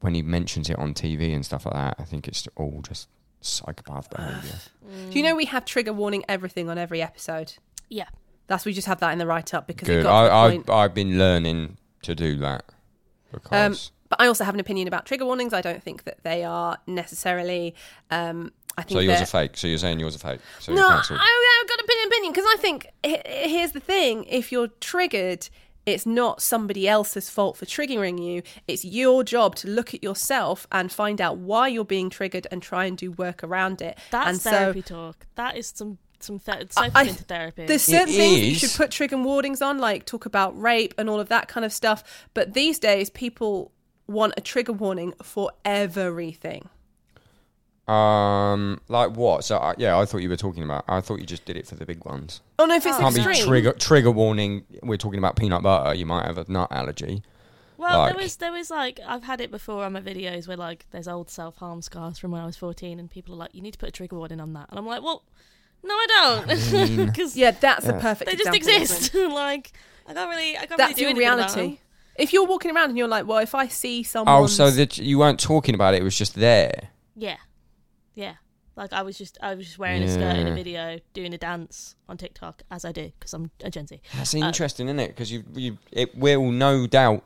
when he mentions it on TV and stuff like that, I think it's all just psychopath behaviour. Do you know we have trigger warning everything on every episode? Yeah. That's we just have that in the write up because it Good. got to the I, point. I I've been learning to do that Um, because but I also have an opinion about trigger warnings. I don't think that they are necessarily. Um, I think so yours they're- fake. So you're saying yours are fake. So no, you're I, I've got an opinion because I think here's the thing: if you're triggered, it's not somebody else's fault for triggering you. It's your job to look at yourself and find out why you're being triggered and try and do work around it. That's and therapy talk. That is some some ther- I- I- into therapy. There's certain It things that you should put trigger warnings on, like talk about rape and all of that kind of stuff. But these days, people want a trigger warning for everything. Um, like what? So uh, yeah, I thought you were talking about. I thought you just did it for the big ones. Oh no, if it's Can't extreme. be trigger trigger warning. We're talking about peanut butter. You might have a nut allergy. Well, Like- there was there was like I've had it before on my videos where like there's old self harm scars from when I was 14, and people are like, "You need to put a trigger warning on that," and I'm like, "Well, no, I don't, because yeah, that's a perfect. they just exist. like I can't really, I can't That's really do your anything about reality. If you're walking around and you're like, well, if I see someone, Oh, so that you weren't talking about it. It was just there. Yeah, yeah. Like I was just I was just wearing a skirt in a Yeah. video, doing a dance on TikTok as I do because I'm a Gen Z. That's Uh, interesting, isn't it? Because you, you, it will no doubt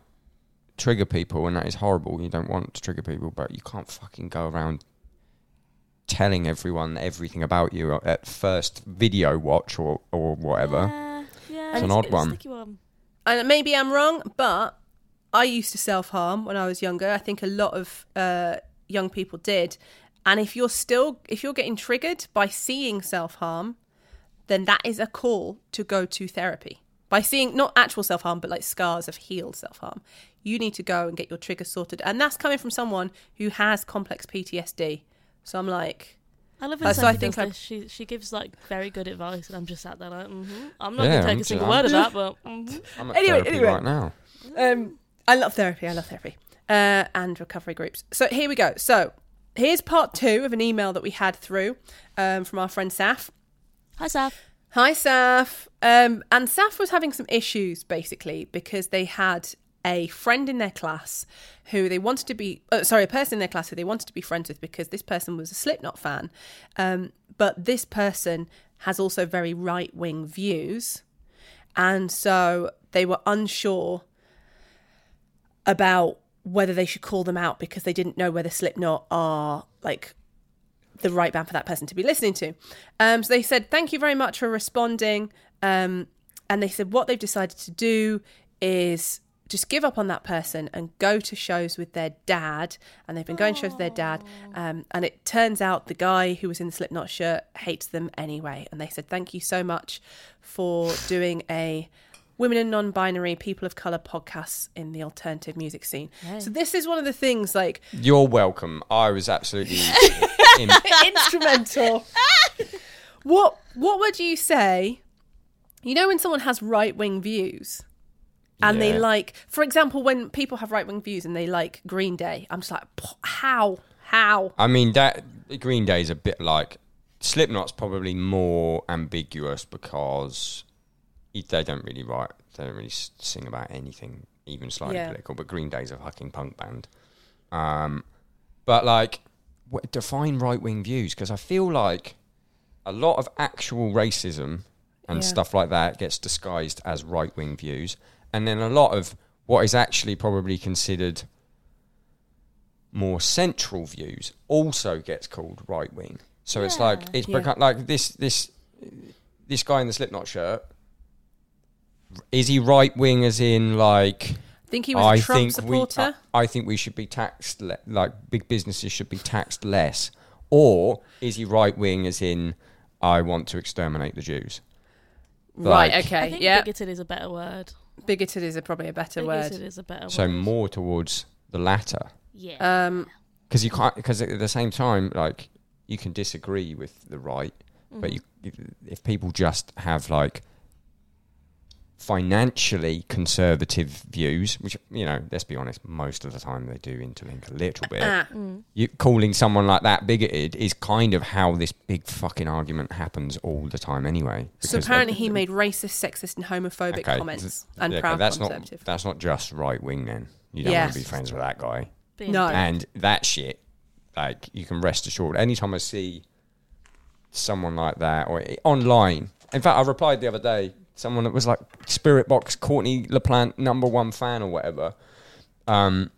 trigger people, and that is horrible. You don't want to trigger people, but you can't fucking go around telling everyone everything about you at first video watch or or whatever. Yeah, yeah, It's an odd a one. sticky one. and maybe I'm wrong, but I used to self harm when I was younger. I think a lot of uh, young people did. And if you're still, if you're getting triggered by seeing self harm, then that is a call to go to therapy. By seeing not actual self harm, but like scars of healed self harm, you need to go and get your trigger sorted. And that's coming from someone who has complex PTSD. So I'm like, I love Uh, so I think does this. She she gives like very good advice, and I'm just sat there like, mm-hmm. I'm not Yeah, gonna take I'm a single just- word of that, but mhm. I'm at Anyway, therapy anyway. right now. Um, I love therapy. I love therapy uh, and recovery groups. So here we go. So here's part two of an email that we had through um, from our friend Saf. hi Saf. Hi, Saf. Um, and Saf was having some issues basically because they had a friend in their class who they wanted to be, uh, sorry, a person in their class who they wanted to be friends with because this person was a Slipknot fan. Um, but this person has also very right wing views. And so they were unsure about whether they should call them out because they didn't know whether Slipknot are like the right band for that person to be listening to. Um, so they said, Thank you very much for responding. Um, and they said, What they've decided to do is just give up on that person and go to shows with their dad. And they've been going to shows with their dad. Um, and it turns out the guy who was in the Slipknot shirt hates them anyway. And they said, Thank you so much for doing a women and non-binary people of color podcasts in the alternative music scene. So this is one of the things like You're welcome. I was absolutely. in, instrumental. what what would you say? You know when someone has right wing views and they like, for example, when people have right wing views and they like Green Day, I'm just like, how, how? I mean, that Green Day is a bit like Slipknot's probably more ambiguous because it- they don't really write, they don't really sing about anything, even slightly Yeah. political. But Green Day's a fucking punk band. Um, but like, what, define right wing views because I feel like a lot of actual racism and Yeah. stuff like that gets disguised as right wing views, and then a lot of what is actually probably considered more central views also gets called right wing. So it's like it's Yeah. become like this this this guy in the Slipknot shirt. Is he right wing as in like I think he was I a Trump think supporter. we I think we should be taxed le- like big businesses should be taxed less, or is he right wing as in I want to exterminate the Jews? right, like- I okay, think yeah. bigoted is a better word. Bigoted is a, probably a better Bigoted word. is a better So word. more towards the latter. yeah. Um, because you can't because at the same time like you can disagree with the right but you if people just have like financially conservative views which you know let's be honest most of the time they do interlink a little bit ah, you calling someone like that bigoted is kind of how this big fucking argument happens all the time anyway so apparently he made racist, sexist, and homophobic Okay, comments th- and yeah, okay, proud that's conservative. not that's not just right wing then you don't want to be friends with that guy Being No. and that shit, like you can rest assured. Anytime I see someone like that or online, in fact, I replied the other day. Someone that was like Spiritbox Courtney LaPlante number one fan or whatever, um,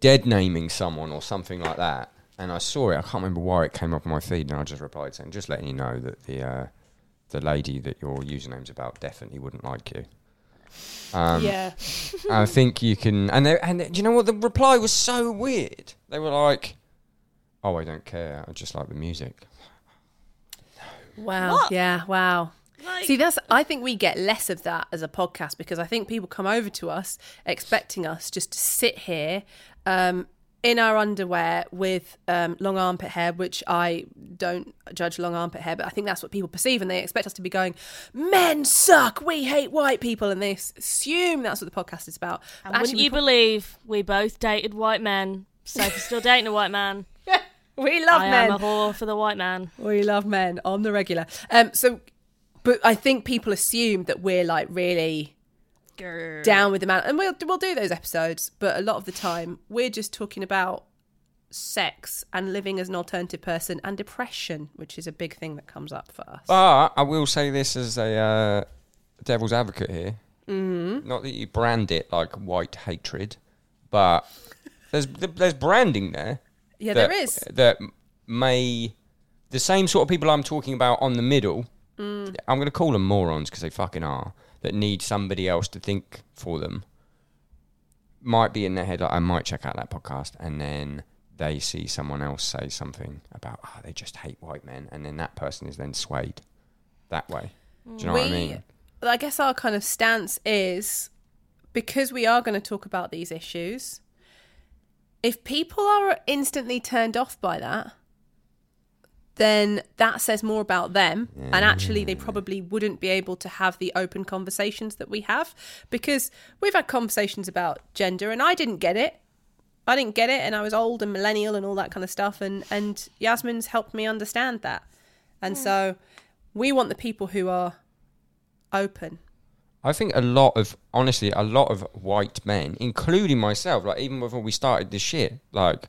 dead naming someone or something like that. And I saw it. I can't remember why it came up on my feed, and I just replied saying, "Just letting you know that the uh, the lady that your username's about definitely wouldn't like you." Um, yeah, I think you can, and they, and do you know what? The reply was so weird. They were like, "Oh, I don't care. I just like the music." wow, What? yeah, wow. Like, See, that's. I think we get less of that as a podcast because I think people come over to us expecting us just to sit here um, in our underwear with um, long armpit hair, which I don't judge long armpit hair, but I think that's what people perceive, and they expect us to be going, "Men suck, we hate white people," and they assume that's what the podcast is about. And wouldn't you we, believe we both dated white men? Sophie's still dating a white man. we love I men. am a whore for the white man. We love men on the regular. Um, so, but I think people assume that we're like really down with the man, and we'll we'll do those episodes. But a lot of the time, we're just talking about sex and living as an alternative person and depression, which is a big thing that comes up for us. But I will say this as a uh, devil's advocate here. Mm. Not that you brand it like white hatred, but there's there's branding there. yeah, that, there is. that may the same sort of people I'm talking about on the middle. Mm. I'm going to call them morons because they fucking are. That need somebody else to think for them. Might be in their head like I might check out that podcast, and then they see someone else say something about oh they just hate white men, and then that person is then swayed that way. Do you know what I mean? I guess our kind of stance is because we are going to talk about these issues. If people are instantly turned off by that, then that says more about them. And actually, they mm. probably wouldn't be able to have the open conversations that we have because we've had conversations about gender and I didn't get it. I didn't get it and I was old and millennial and all that kind of stuff. And, and Yasmin's helped me understand that. And hmm. so we want the people who are open. I think a lot of honestly, a lot of white men, including myself, like even before we started this shit, like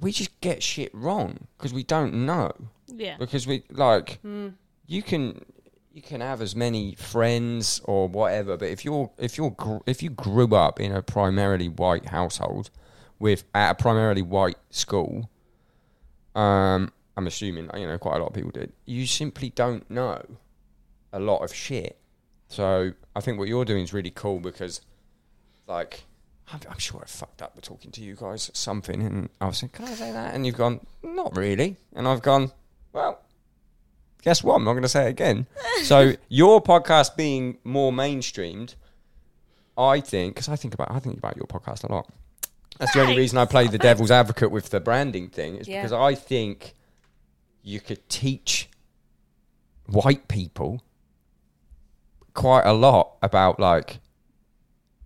we just get shit wrong because we don't know. Yeah. Because we like Hmm. you can you can have as many friends or whatever, but if you're if you're gr- if you grew up in a primarily white household with at a primarily white school, um, I'm assuming you know quite a lot of people did. You simply don't know a lot of shit. So I think what you're doing is really cool because, like, I'm, I'm sure I fucked up with talking to you guys something, and I was saying, "Can I say that?" And you've gone, "Not really," and I've gone, "Well." Guess what? I'm not going to say it again. so your podcast being more mainstreamed, I think, because I think about I think about your podcast a lot. That's the only Thanks. reason I play the devil's advocate with the branding thing. Is Yeah. because I think you could teach white people quite a lot about like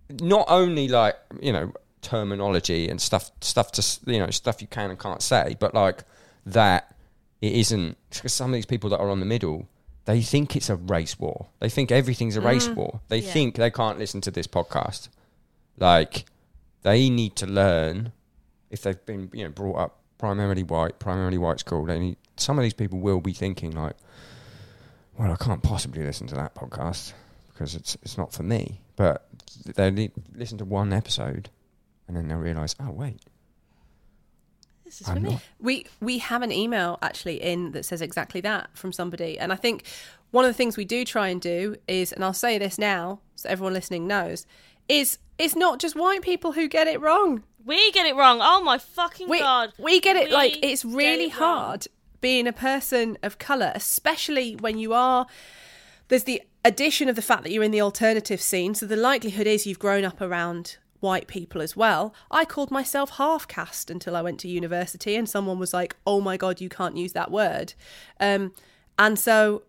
not only like you know terminology and stuff stuff to you know stuff you can and can't say but like that it isn't because some of these people that are on the middle they think it's a race war. They think everything's a race mm-hmm. war. They Yeah. think they can't listen to this podcast. Like they need to learn if they've been you know brought up primarily white primarily white school they need some of these people will be thinking like well i can't possibly listen to that podcast because it's it's not for me. But they li- listen to one episode and then they'll realize oh wait This is i'm for not We we have an email actually in that says exactly that from somebody, and I think one of the things we do try and do is, and I'll say this now so everyone listening knows, is it's not just white people who get it wrong. We get it wrong. Oh my fucking We god. we get it We like it's really it wrong. hard being a person of color, especially when you are. There's the addition of the fact that you're in the alternative scene, so the likelihood is you've grown up around white people as well. I called myself half caste until I went to university, and someone was like, "Oh my god, you can't use that word," um, and so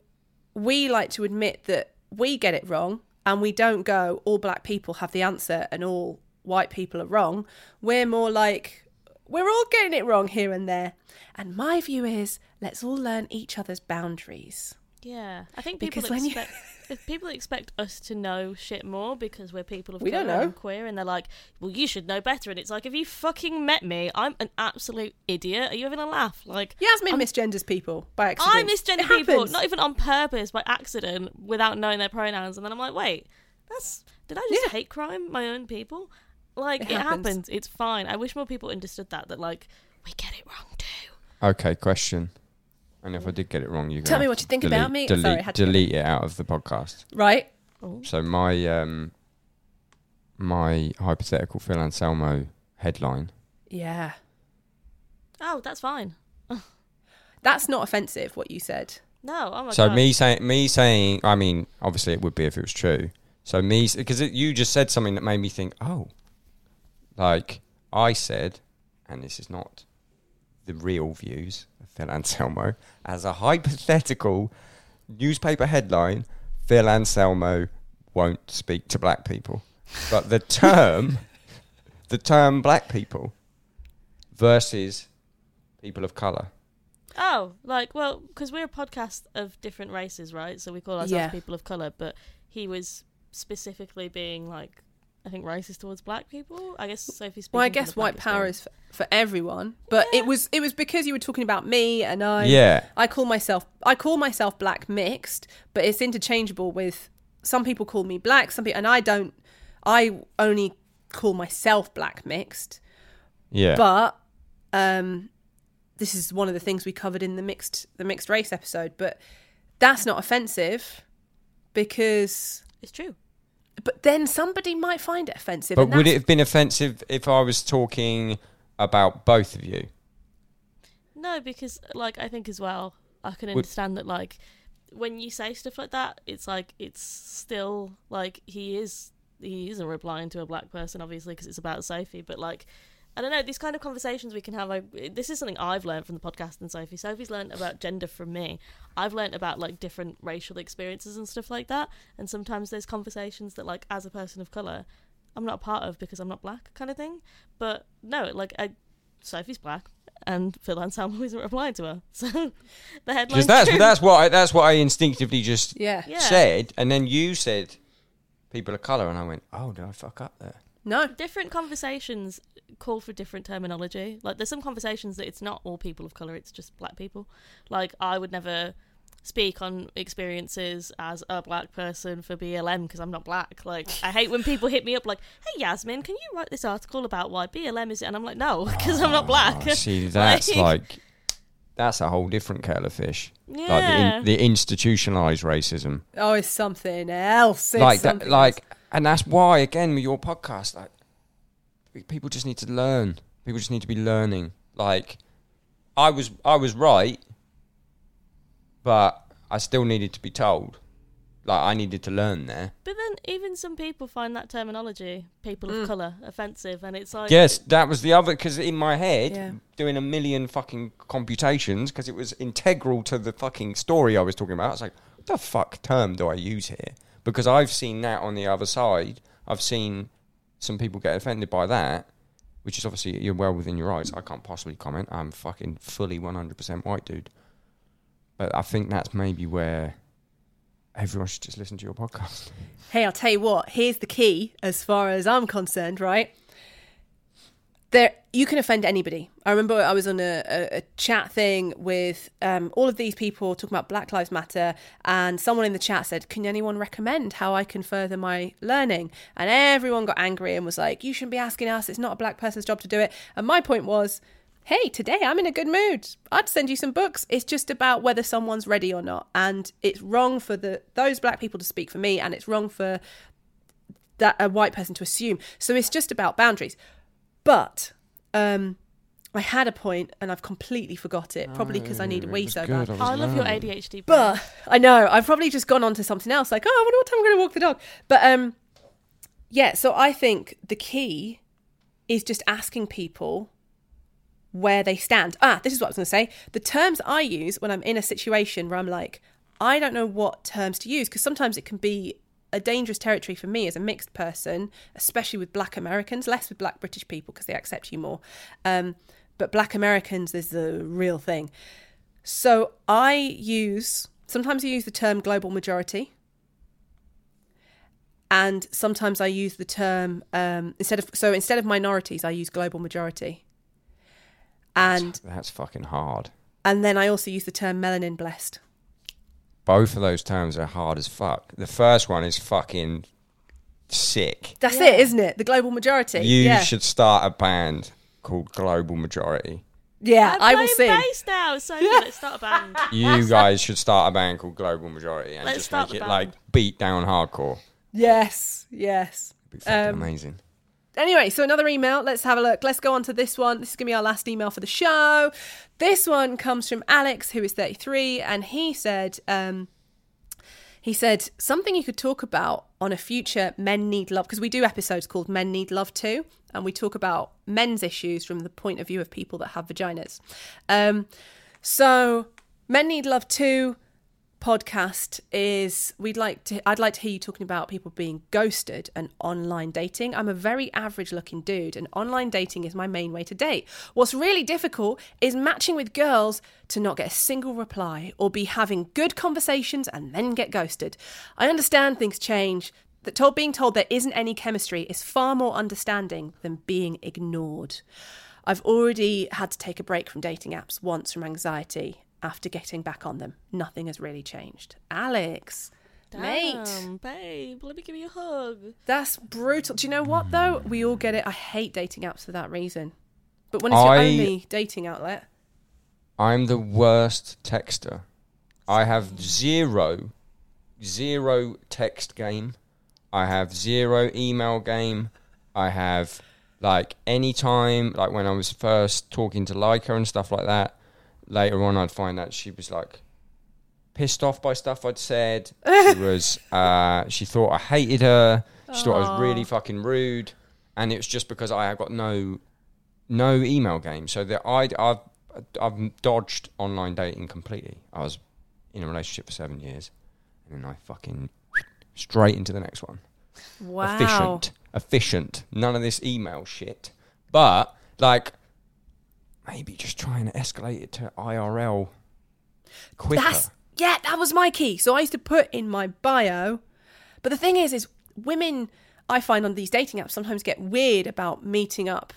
we like to admit that we get it wrong, and we don't go, "All black people have the answer," and all white people are wrong. We're more like, we're all getting it wrong here and there. And my view is, let's all learn each other's boundaries. Yeah, I think people Because when you- expect if people expect us to know shit more because we're people of We don't colour know. and queer, and they're like, "Well, you should know better." And it's like, if you fucking met me, I'm an absolute idiot. Are you having a laugh? Like, Yasmin misgenders people by accident. I misgender It people, happens. not even on purpose, by accident, without knowing their pronouns, and then I'm like, wait, that's did I just Yeah. hate crime my own people? Like, It it, happens. happens. It's fine. I wish more people understood that. That like, we get it wrong too. okay question and if i did get it wrong you Tell me what you think about me. delete, Sorry, I to- delete it out of the podcast Right? So my um my hypothetical Phil Anselmo headline. Yeah. Oh, that's fine. That's not offensive, what you said. No, oh my so god. me saying me saying I mean obviously it would be if it was true. So me because you just said something that made me think oh like I said and this is not the real views of Phil Anselmo, as a hypothetical newspaper headline, Phil Anselmo won't speak to black people. But the term, the term black people versus people of colour. Oh, like well, because we're a podcast of different races, right? So we call ourselves Yeah. people of color. But he was specifically being like, I think racist towards black people. I guess Sophie. Well, I guess white power is for, for everyone, but it was it was because you were talking about me and I. yeah. I call myself I call myself black mixed, but it's interchangeable with some people call me black, some people, and I don't. I only call myself black mixed, Yeah. but um, this is one of the things we covered in the mixed the mixed race episode. But that's not offensive because. It's true. But then somebody might find it offensive. but would it have been offensive if I was talking about both of you? No, because like I think as well, I can Would- understand that like when you say stuff like that, it's like it's still like he is he isn't replying to a black person obviously because it's about Sophie, but like I don't know these kind of conversations we can have. Like, this is something I've learned from the podcast and Sophie. Sophie's learned about gender from me. I've learned about like different racial experiences and stuff like that. And sometimes there's conversations that like as a person of color, I'm not a part of because I'm not black, kind of thing. But no, like I, Sophie's black, and Phil Anselmo isn't replying to her. So the headline. Because that's that's what I, that's what I instinctively just yeah. Yeah. said, and then you said people of color, and I went, "Oh, did I fuck up there?" No. different conversations call for different terminology. Like there's some conversations that it's not all people of color; it's just black people. Like I would never speak on experiences as a black person for BLM because I'm not black. Like I hate when people hit me up like, "Hey Yasmin, can you write this article about why BLM is?" It? And I'm like, "No, because I'm not black." Oh, see, that's like that's a whole different kettle of fish. yeah. Like the, in, the institutionalized racism, Oh, it's something else. It's like that, something like, else. and that's why again with your podcast, like people just need to learn. People just need to be learning. Like, I was, I was right, but I still needed to be told. Like, I needed to learn there. But then even some people find that terminology, people Mm. of color, offensive, and it's like, Yes, that was the other because in my head, Yeah. doing a million fucking computations because it was integral to the fucking story I was talking about. I was like, what the fuck term do I use here? Because I've seen that on the other side. I've seen some people get offended by that, which is obviously you're well within your rights. I can't possibly comment. I'm fucking fully 100% white dude. But I think that's maybe where everyone should just listen to your podcast. Hey, I'll tell you what. Here's the key, as far as I'm concerned. Right there, you can offend anybody. I remember I was on a, a, a chat thing with um, all of these people talking about Black Lives Matter, and someone in the chat said, "Can anyone recommend how I can further my learning?" And everyone got angry and was like, "You shouldn't be asking us. It's not a black person's job to do it." And my point was. Hey, today I'm in a good mood. I'd send you some books. It's just about whether someone's ready or not. And it's wrong for the those black people to speak for me and it's wrong for that a white person to assume. So it's just about boundaries. But um, I had a point and I've completely forgot it, probably because I need a wee so good, bad. I I love your. ADHD. brain. But I know I've probably just gone on to something else, like oh, I wonder what time I'm going to walk the dog. But um, yeah. So I think the key is just asking people where they stand. Ah, this is what I was going to say. The terms I use when I'm in a situation where I'm like, I don't know what terms to use because sometimes it can be a dangerous territory for me as a mixed person, especially with Black Americans, less with Black British people because they accept you more. Um, but Black Americans is the real thing. So I use sometimes I use the term global majority, and sometimes I use the term um, instead of so instead of minorities I use global majority, and That's fucking hard. and then I also use the term melanin blessed. Both of those terms are hard as fuck. The first one is fucking sick. That's Yeah. it, isn't it? The global majority. You yeah, should start a band called Global Majority. yeah. I'm I will playing sing. bass now. So good. Let's start a band. You guys should start a band called Global Majority and Let's just make the it like beat down hardcore. Yes, yes. It'd be fucking Um, amazing. Anyway, so another email. Let's have a look. Let's go on to this one. This is going to be our last email for the show. This one comes from Alex, who is 33, and he said, um, He said something you could talk about on a future Men Need Love because we do episodes called Men Need Love too, and we talk about men's issues from the point of view of people that have vaginas. Um, so Men Need Love too podcast is we'd like to I'd like to hear you talking about people being ghosted and online dating. I'm a very average looking dude and online dating is my main way to date. What's really difficult is matching with girls to not get a single reply or be having good conversations and then get ghosted. I understand things change. That told being told there isn't any chemistry is far more understanding than being ignored. I've already had to take a break from dating apps once from anxiety after getting back on them. Nothing has really changed. Alex, mate, babe, let me give you a hug. that's brutal. Do you know what though? We all get it. I hate dating apps for that reason. But when it's your only dating outlet, I'm the worst texter. I have zero, zero text game. I have zero email game. I have like any time, like when I was first talking to Leica and stuff like that. Later on, I'd find out she was like pissed off by stuff I'd said. she was, uh, she thought I hated her. She thought I was really fucking rude, and it was just because I had got no no email game. So that I I've I've dodged online dating completely. I was in a relationship for seven years, and then I fucking straight into the next one. wow. Efficient, efficient. None of this email shit. But like, maybe just trying to escalate it to IRL quicker. That's yeah, that was my key. So I used to put in my bio. But the thing is, is women I find on these dating apps sometimes get weird about meeting up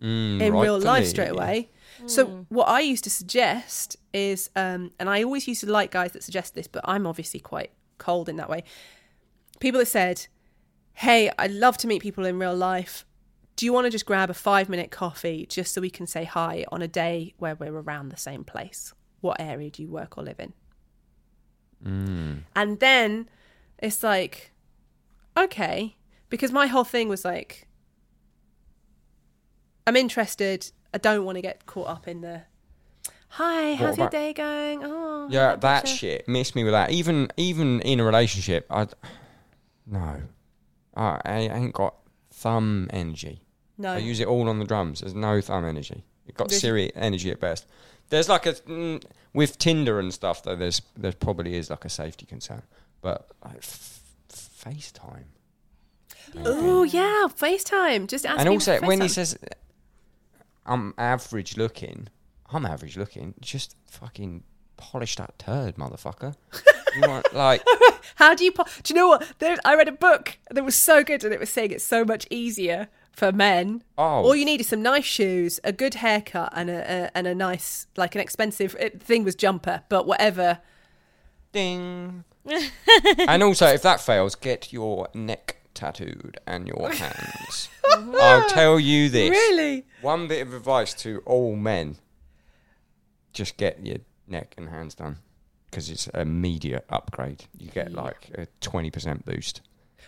Mm, in real life rightfully. straight away. So what I used to suggest is, um, and I always used to like guys that suggest this, but I'm obviously quite cold in that way. People that said, "Hey, I'd love to meet people in real life. Do you want to just grab a five minute coffee just so we can say hi on a day where we're around the same place? What area do you work or live in?" Mm. And then it's like, okay, because my whole thing was like, I'm interested. I don't want to get caught up in the, hi, how's your day going? Oh, Yeah, that Patricia." shit. Miss me with that. Even even in a relationship, I no, I, I ain't got thumb energy. No, I use it all on the drums. There's no thumb energy. It got There's- Siri energy at best. There's like a mm, with Tinder and stuff though. There's there probably is like a safety concern, but like f- FaceTime. oh yeah, FaceTime. Just ask. and also when he says I'm average looking, I'm average looking. Just fucking polish that turd, motherfucker. you want like how do you? Po- do you know what? There, I read a book that was so good, and it was saying it's so much easier for men. oh All you need is some nice shoes, a good haircut, and a, a and a nice, like an expensive it, thing was jumper, but whatever. Ding. and also, if that fails, get your neck tattooed and your hands. I'll tell you this. Really? One bit of advice to all men just get your neck and hands done because it's a media upgrade. You get like a 20% boost.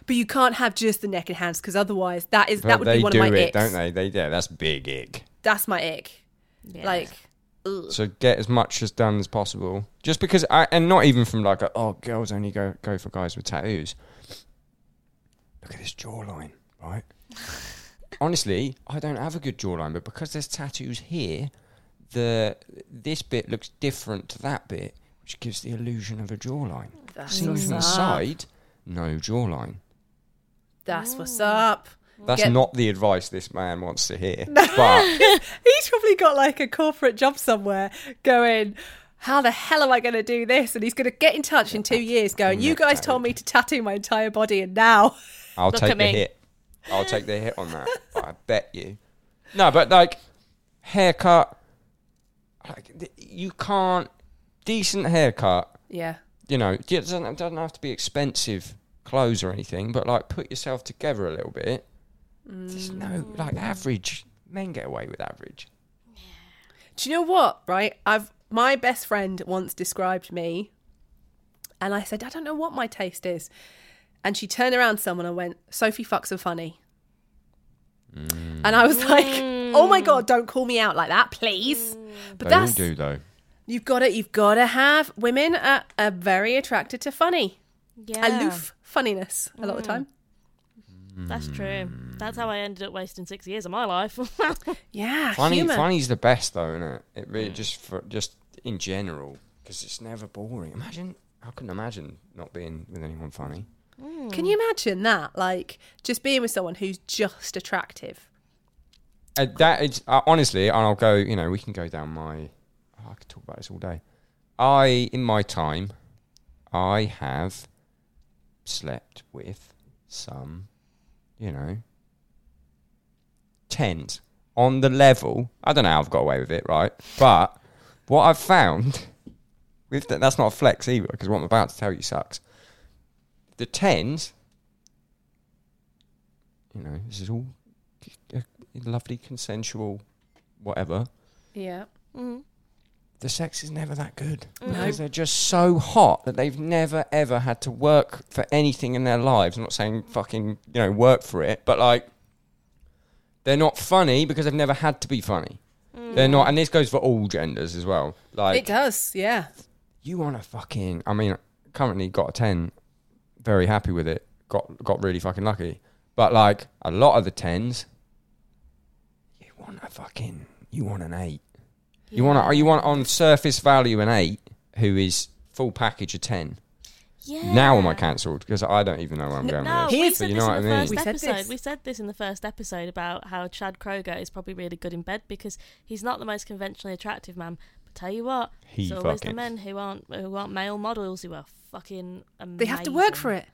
But you can't have just the neck and hands because otherwise that is But that would be one do of my it, icks. don't they? They Yeah, that's big ick. That's my ick. Yeah. Like, ugh. So get as much as done as possible. Just because, I, and not even from like, a, oh, girls only go go for guys with tattoos. Look at this jawline, right? Honestly, I don't have a good jawline, but because there's tattoos here, the this bit looks different to that bit, which gives the illusion of a jawline. that's Seen what's from the side, no jawline. That's what's oh. up. That's Get- not the advice this man wants to hear. But He's probably got like a corporate job somewhere going, how the hell am I going to do this? And he's going to get in touch in two years going, you guys told me to tattoo my entire body and now. I'll Look take the me. hit. I'll take the hit on that. I bet you. No, but like haircut, like th- you can't decent haircut. Yeah. You know, it doesn't it doesn't have to be expensive clothes or anything, but like put yourself together a little bit. There's no mm. like average men get away with average. Do you know what? Right, I've my best friend once described me, and I said I don't know what my taste is, and she turned around to someone and went, "Sophie fucks are funny," mm. and I was like, "Oh my god, mm. don't call me out like that, please." But they that's do though. you've got to you've got to have women are, are very attracted to funny. Yeah, aloof funniness a lot of the Mm. time. That's true. That's how I ended up wasting six years of my life. Yeah, Funny, humor. funny's the best though, isn't it? It really just for just in general because it's never boring. Imagine, I couldn't imagine not being with anyone funny. Can you imagine that? Like just being with someone who's just attractive. Uh, that is uh, honestly, and I'll go. You know, we can go down my. oh, I could talk about this all day. I, in my time, I have slept with some, you know, tens on the level. I don't know how I've got away with it, right? But what I've found with that, that's not a flex either, because what I'm about to tell you sucks. The tens, you know, this is all lovely, consensual, whatever. Yeah. Mm. The sex is never that good mm. No. because they're just so hot that they've never ever had to work for anything in their lives. I'm not saying fucking you know work for it, but like they're not funny because they've never had to be funny. Mm. They're not, and this goes for all genders as well. Like it does, yeah. you want to fucking. I mean, currently got a ten, very happy with it. Got got really fucking lucky, but like a lot of the tens, you want a fucking. You want an eight. You want a, you want on surface value an eight who is full package a ten. Yeah. Now am I cancelled because I don't even know where I'm No, going No, with we this. Here's- said you this know what I in the mean? first We said episode. this. We said this in the first episode about how Chad Kroeger is probably really good in bed because he's not the most conventionally attractive man. But tell you what, He it's always the men who aren't who aren't male models who are fucking amazing. They have to work for it.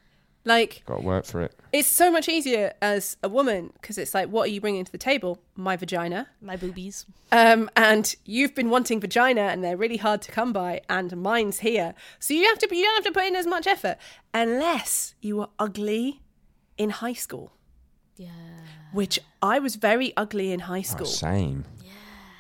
Like Got to work for it. it's so much easier as a woman because it's like, what are you bringing to the table? My vagina. My boobies. Um, and you've been wanting vagina, and they're really hard to come by, and mine's here. So you have to, you don't have to put in as much effort unless you were ugly in high school, Yeah. which I was very ugly in high Oh, school. same. Yeah.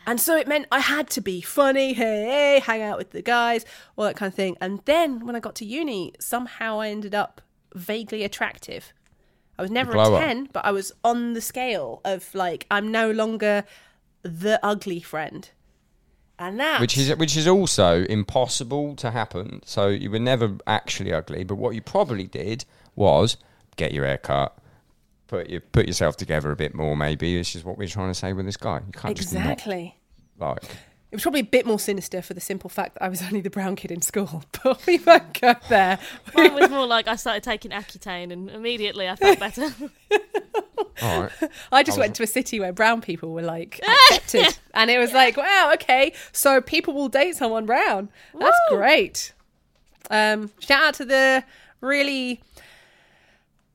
And so it meant I had to be funny, hey, hey, hang out with the guys, all that kind of thing. And then when I got to uni, somehow I ended up vaguely attractive. I was never a glow up. 10, but I was on the scale of like, I'm no longer the ugly friend. And that. Which is which is also impossible to happen. So you were never actually ugly, but what you probably did was get your hair cut, put your put yourself together a bit more. Maybe this is what we're trying to say with this guy. You can't Exactly. just not like. It was probably a bit more sinister for the simple fact that I was only the brown kid in school, but we won't go there. Mine was more like I started taking Accutane and immediately I felt better. All right, I just went to a city where brown people were like accepted, and it was like, wow, okay, so people will date someone brown. That's Woo! great. Um, shout out to the really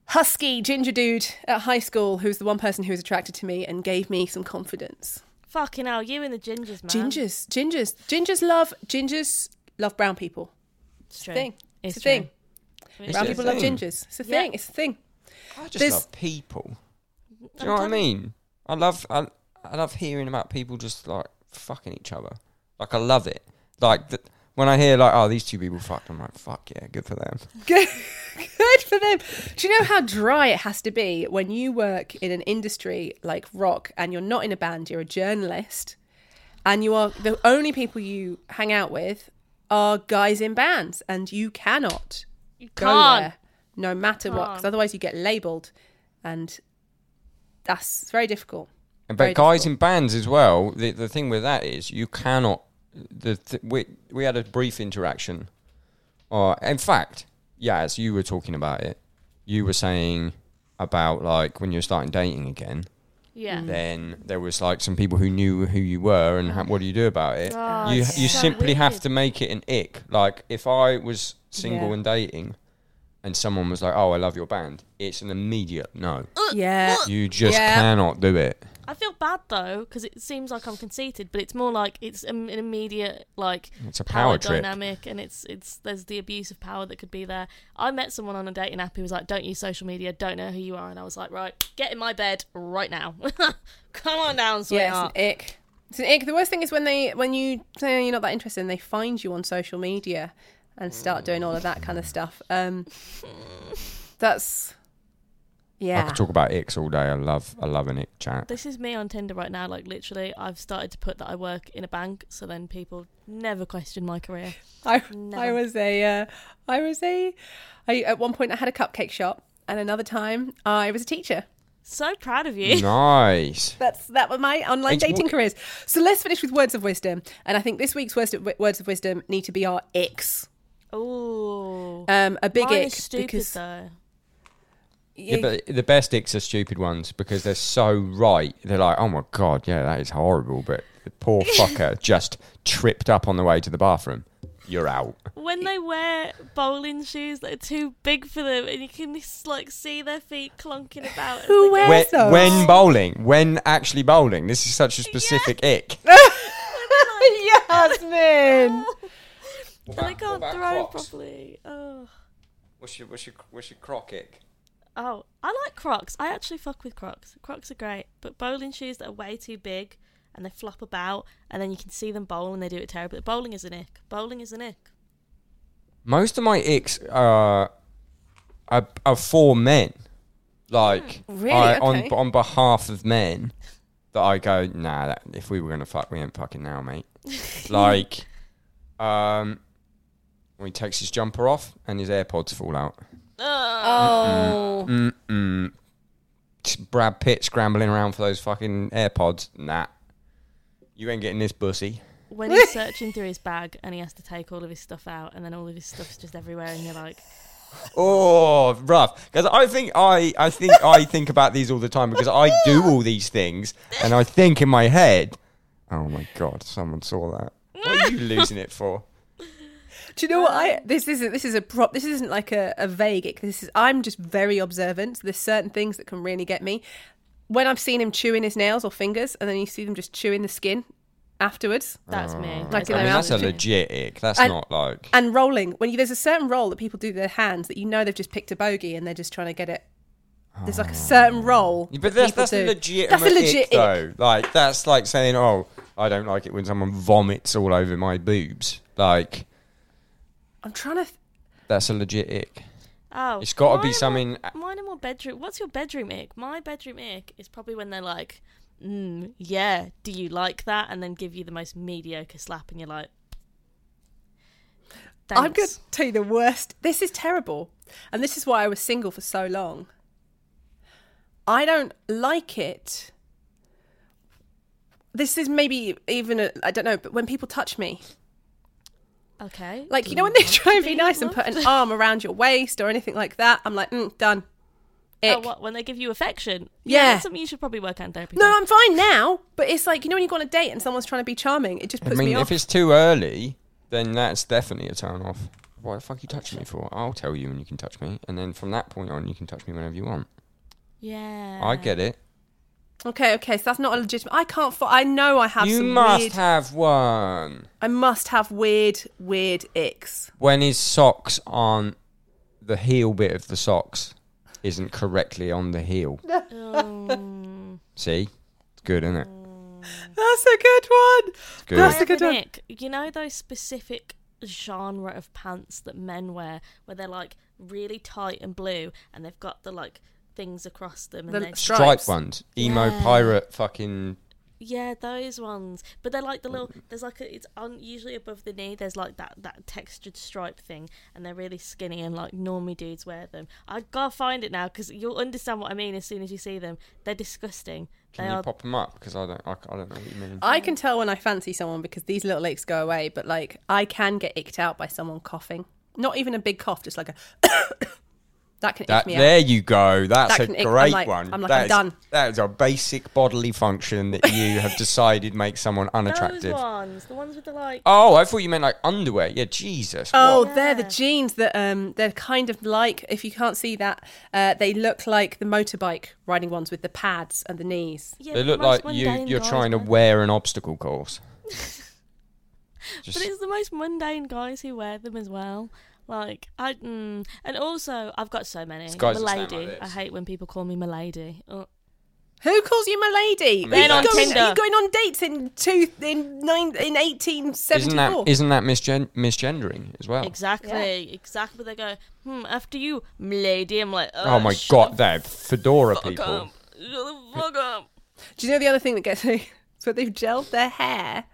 husky ginger dude at high school who's the one person who was attracted to me and gave me some confidence. Fucking hell, you and the gingers, man. Gingers, gingers, gingers love gingers love brown people. It's true. Thing. It's, It's a thing. true. Is brown it a people love gingers. It's a Yeah. thing. It's a thing. I just There's- love people. Do you know what I mean? I love I, I love hearing about people just like fucking each other. Like I love it. Like th- when I hear like, oh, these two people fucked, I'm like, fuck yeah, good for them. Good, good for them. Do you know how dry it has to be when you work in an industry like rock and you're not in a band, you're a journalist, and you are the only people you hang out with are guys in bands, and you cannot You go can't. there no matter what, because otherwise you get labelled, and that's very difficult. And Very but guys difficult. in bands as well. The the thing with that is you cannot. The th- we we had a brief interaction. Or in fact, yeah, as you were talking about it, you were saying about like when you're starting dating again. Yeah. Mm. Then there was like some people who knew who you were and ha- what do you do about it? Oh, you you so simply have to make it an ick. Like if I was single Yeah. and dating, and someone was like, "Oh, I love your band," it's an immediate no. Yeah, You just Yeah. cannot do it. I feel bad though because it seems like I'm conceited, but it's more like it's an an immediate like It's a power, power trip. dynamic, and it's it's there's the abuse of power that could be there. I met someone on a dating app who was like, "Don't use social media, don't know who you are," and I was like, "Right, get in my bed right now, come on down, sweetheart." yeah, it's an ick. It's an ick. The worst thing is when they when you say you're not that interested, and they find you on social media and start doing all of that kind of stuff. Um, that's I could talk about icks all day. I love, I love an ick chat. This is me on Tinder right now. Like literally, I've started to put that I work in a bank, so then people never question my career. I, Never. I was a, uh, I was a, I, at one point I had a cupcake shop, and another time I was a teacher. So proud of you. Nice. That's that were my online It's- dating careers. So let's finish with words of wisdom, and I think this week's words of, words of wisdom need to be our icks. Oh, Um, a big Mine ick stupid because though. Yeah, but the best icks are stupid ones because they're so right. They're like, oh my god, yeah, that is horrible. But the poor fucker just tripped up on the way to the bathroom. You're out. When they wear bowling shoes that are too big for them, and you can just like see their feet clunking about. Who wears- go- When, those? when bowling, when actually bowling, this is such a specific ick. Yasmin. and they can't throw properly. Oh. What's your what's your what's your croc ick? Oh, I like Crocs. I actually fuck with Crocs. Crocs are great, but bowling shoes that are way too big and they flop about, and then you can see them bowl and they do it terribly. Bowling is an ick. Bowling is an ick. Most of my icks are are, are for men. Like Really? I, Okay. on on behalf of men, that I go, nah. That, if we were gonna fuck, we ain't fucking now, mate. like, um, when he takes his jumper off and his AirPods fall out. Oh. Mm-mm. Brad Pitt scrambling around for those fucking AirPods. Nah. You ain't getting this bussy. When he's searching through his bag and he has to take all of his stuff out, and then all of his stuff's just everywhere, and you're like, Oh, rough. Because I think I, I think I think about these all the time because I do all these things, and I think in my head, oh my god, someone saw that. What are you losing it for? Do you know what I? Um, this isn't. This is a prop. This isn't like a, a vague. This is. I'm just very observant. There's certain things that can really get me. When I've seen him chewing his nails or fingers, and then you see them just chewing the skin afterwards, "That's me." Oh. Like I I their mean, that's a legit ick. That's And- not like. and rolling. When you, there's a certain roll that people do with their hands that you know they've just picked a bogey and they're just trying to get it. There's like a certain oh. roll. But that that's, people that's a do. legitimate That's a legit ick, though. Like that's like saying, "Oh, I don't like it when someone vomits all over my boobs." Like I'm trying to. Th- that's a legit ick. Oh, It's got to be something. More, mine are more bedroom. What's your bedroom ick? My bedroom ick is probably when they're like, mm, "Yeah, do you like that?" and then give you the most mediocre slap, and you're like, Thanks. I'm going to tell you the worst. This is terrible, and this is why I was single for so long. I don't like it. This is maybe even a, I don't know, but when people touch me, Okay. like you know when they try and be nice and put an arm around your waist or anything like that, I'm like, mm, done. Oh, what when they give you affection? Yeah. that's something you should probably work out in therapy. No, for. I'm fine now, but it's like you know when you go on a date and someone's trying to be charming, it just I puts mean, me off. if it's too early, then that's definitely a turn off. What the fuck are you touching me for? I'll tell you when you can touch me, and then from that point on, you can touch me whenever you want. Yeah, I get it. Okay, okay, so that's not a legitimate. I can't. Fo- I know I have you some must weird. have one. I must have weird, weird icks. When his socks on the heel bit of the socks isn't correctly on the heel. See, it's good, isn't it? That's a good one. It's good. That's I a have good one. ick. You know those specific genre of pants that men wear, where they're like really tight and blue, and they've got the like things across them, and The they're stri- Striped ones, emo Yeah. pirate, fucking. Yeah, those ones. But they're like the little. There's like a, it's on usually above the knee. There's like that that textured stripe thing, and they're really skinny, and like normie dudes wear them. I gotta find it now because you'll understand what I mean as soon as you see them. They're disgusting. Can they you are. pop them up? Because I don't, I, I don't know what you mean. I can tell when I fancy someone because these little icks go away, but like I can get icked out by someone coughing. Not even a big cough, just like a. that can That, me there out. you go. That's That a can ick- I'm great like- one. I'm like, That I'm is- done. That is a basic bodily function that you have decided makes someone unattractive. Those unattractive. ones, the ones with the like. Oh, I thought you meant like underwear. Yeah, Jesus. Oh, what? they're the jeans that um they're kind of like if you can't see that uh, they look like the motorbike riding ones with the pads and the knees. Yeah, They look like you. You're trying to wear- wear an obstacle course. Just, But it's the most mundane guys who wear them as well. Like I, mm, and also I've got so many. It's guys that stand Milady. like I hate when people call me Milady. Oh, Who calls you milady? Men on you going, Tinder. Are going on dates in two in nine in eighteen seventy Isn't that four? isn't that misgen- misgendering as well? Exactly, exactly. They go, hmm, after you, milady. I'm like, Oh my god, the they're fedora fuck people. up. Shut the fuck up. Do you know the other thing that gets me? It's when they've gelled their hair,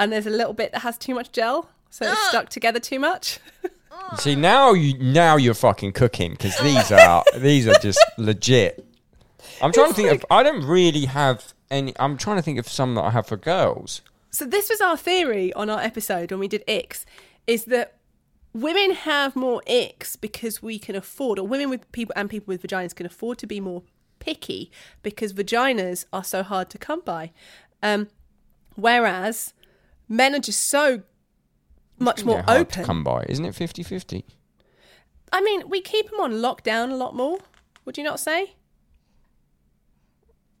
and there's a little bit that has too much gel, so it's stuck together too much. See now you now you're fucking cooking because these are these are just legit. I'm trying to think of. I don't really have any. I'm trying to think of some that I have for girls. So this was our theory on our episode when we did icks, is that women have more icks because we can afford, or women with people and people with vaginas can afford to be more picky because vaginas are so hard to come by. Um, whereas men are just so much more hard open. to come by, isn't it? 50-50? I mean, we keep them on lockdown a lot more. Would you not say?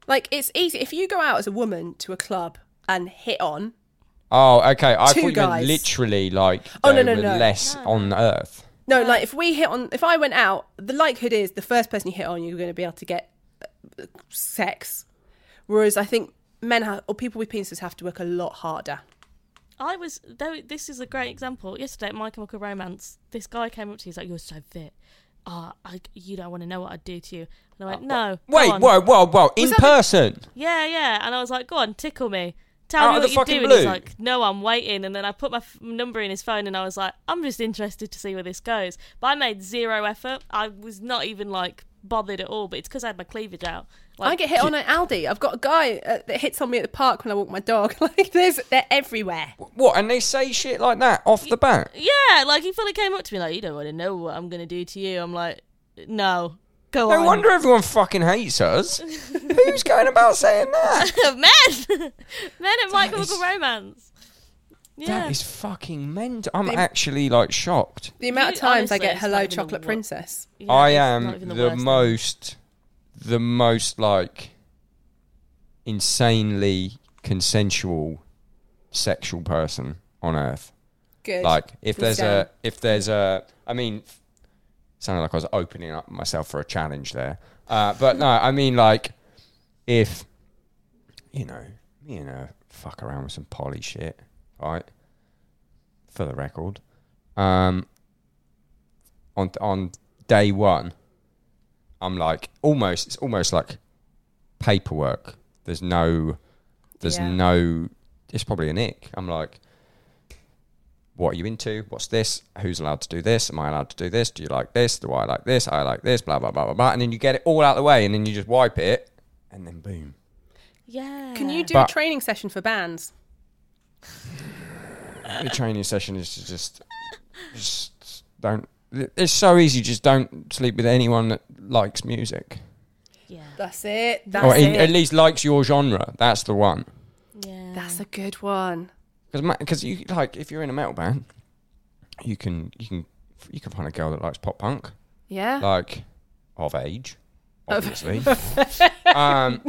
Like it's easy if you go out as a woman to a club and hit on. Oh, okay. I Two thought you meant guys. literally like Oh, they no, no, were no. less on Earth. No, like if we hit on, if I went out, the likelihood is the first person you hit on, you're going to be able to get uh, sex. Whereas I think men have, or people with penises have to work a lot harder. I was though. This is a great example. Yesterday at My Chemical Romance, this guy came up to me. He's like, "You're so fit. Ah, I, you don't want to know what I'd do to you." And I went, "No, Wait, whoa, whoa, whoa! In that the- person. Yeah, yeah. And I was like, "Go on, tickle me. Tell Out me what you fucking do." And he's like, "No, I'm waiting." And then I put my f- number in his phone, and I was like, "I'm just interested to see where this goes." But I made zero effort. I was not even like bothered at all. But it's because I had my cleavage out. Like, I get hit on at Aldi. I've got a guy uh, that hits on me at the park when I walk my dog. Like there's, they're everywhere. What? And they say shit like that off the bat. Yeah, like he fully came up to me like, "You don't want to know what I'm gonna do to you." I'm like, "No, go No on." No wonder everyone fucking hates us. Who's going about saying that? men, men at My Chemical is- Romance. Yeah, That is fucking mental. I'm They- actually like shocked. The amount of You- times I get hello the chocolate princess. Yeah, I am the, thing. most, the most like insanely consensual sexual person on earth. Good. Like if Good there's a, if there's a, I mean, sounded like I was opening up myself for a challenge there. Uh, but no, I mean like if, you know, me and her fuck around with some poly shit, right? For the record, um, on on day one, I'm like almost it's almost like paperwork. There's no, there's Yeah. no. It's probably an ick. I'm like, what are you into? What's this? Who's allowed to do this? Am I allowed to do this? Do you like this? Do I like this? I like this. Blah blah blah blah blah. And then you get it all out of the way, and then you just wipe it, and then boom. Yeah. Can you do But- a training session for bands? the training session is to just, just don't. It's so easy. Just don't sleep with anyone that likes music, Yeah. That's it. That's or in, it. at least likes your genre. That's the one. Yeah. That's a good one. Because because you like if you're in a metal band, you can you can you can find a girl that likes pop punk, Yeah. like of age, obviously. um,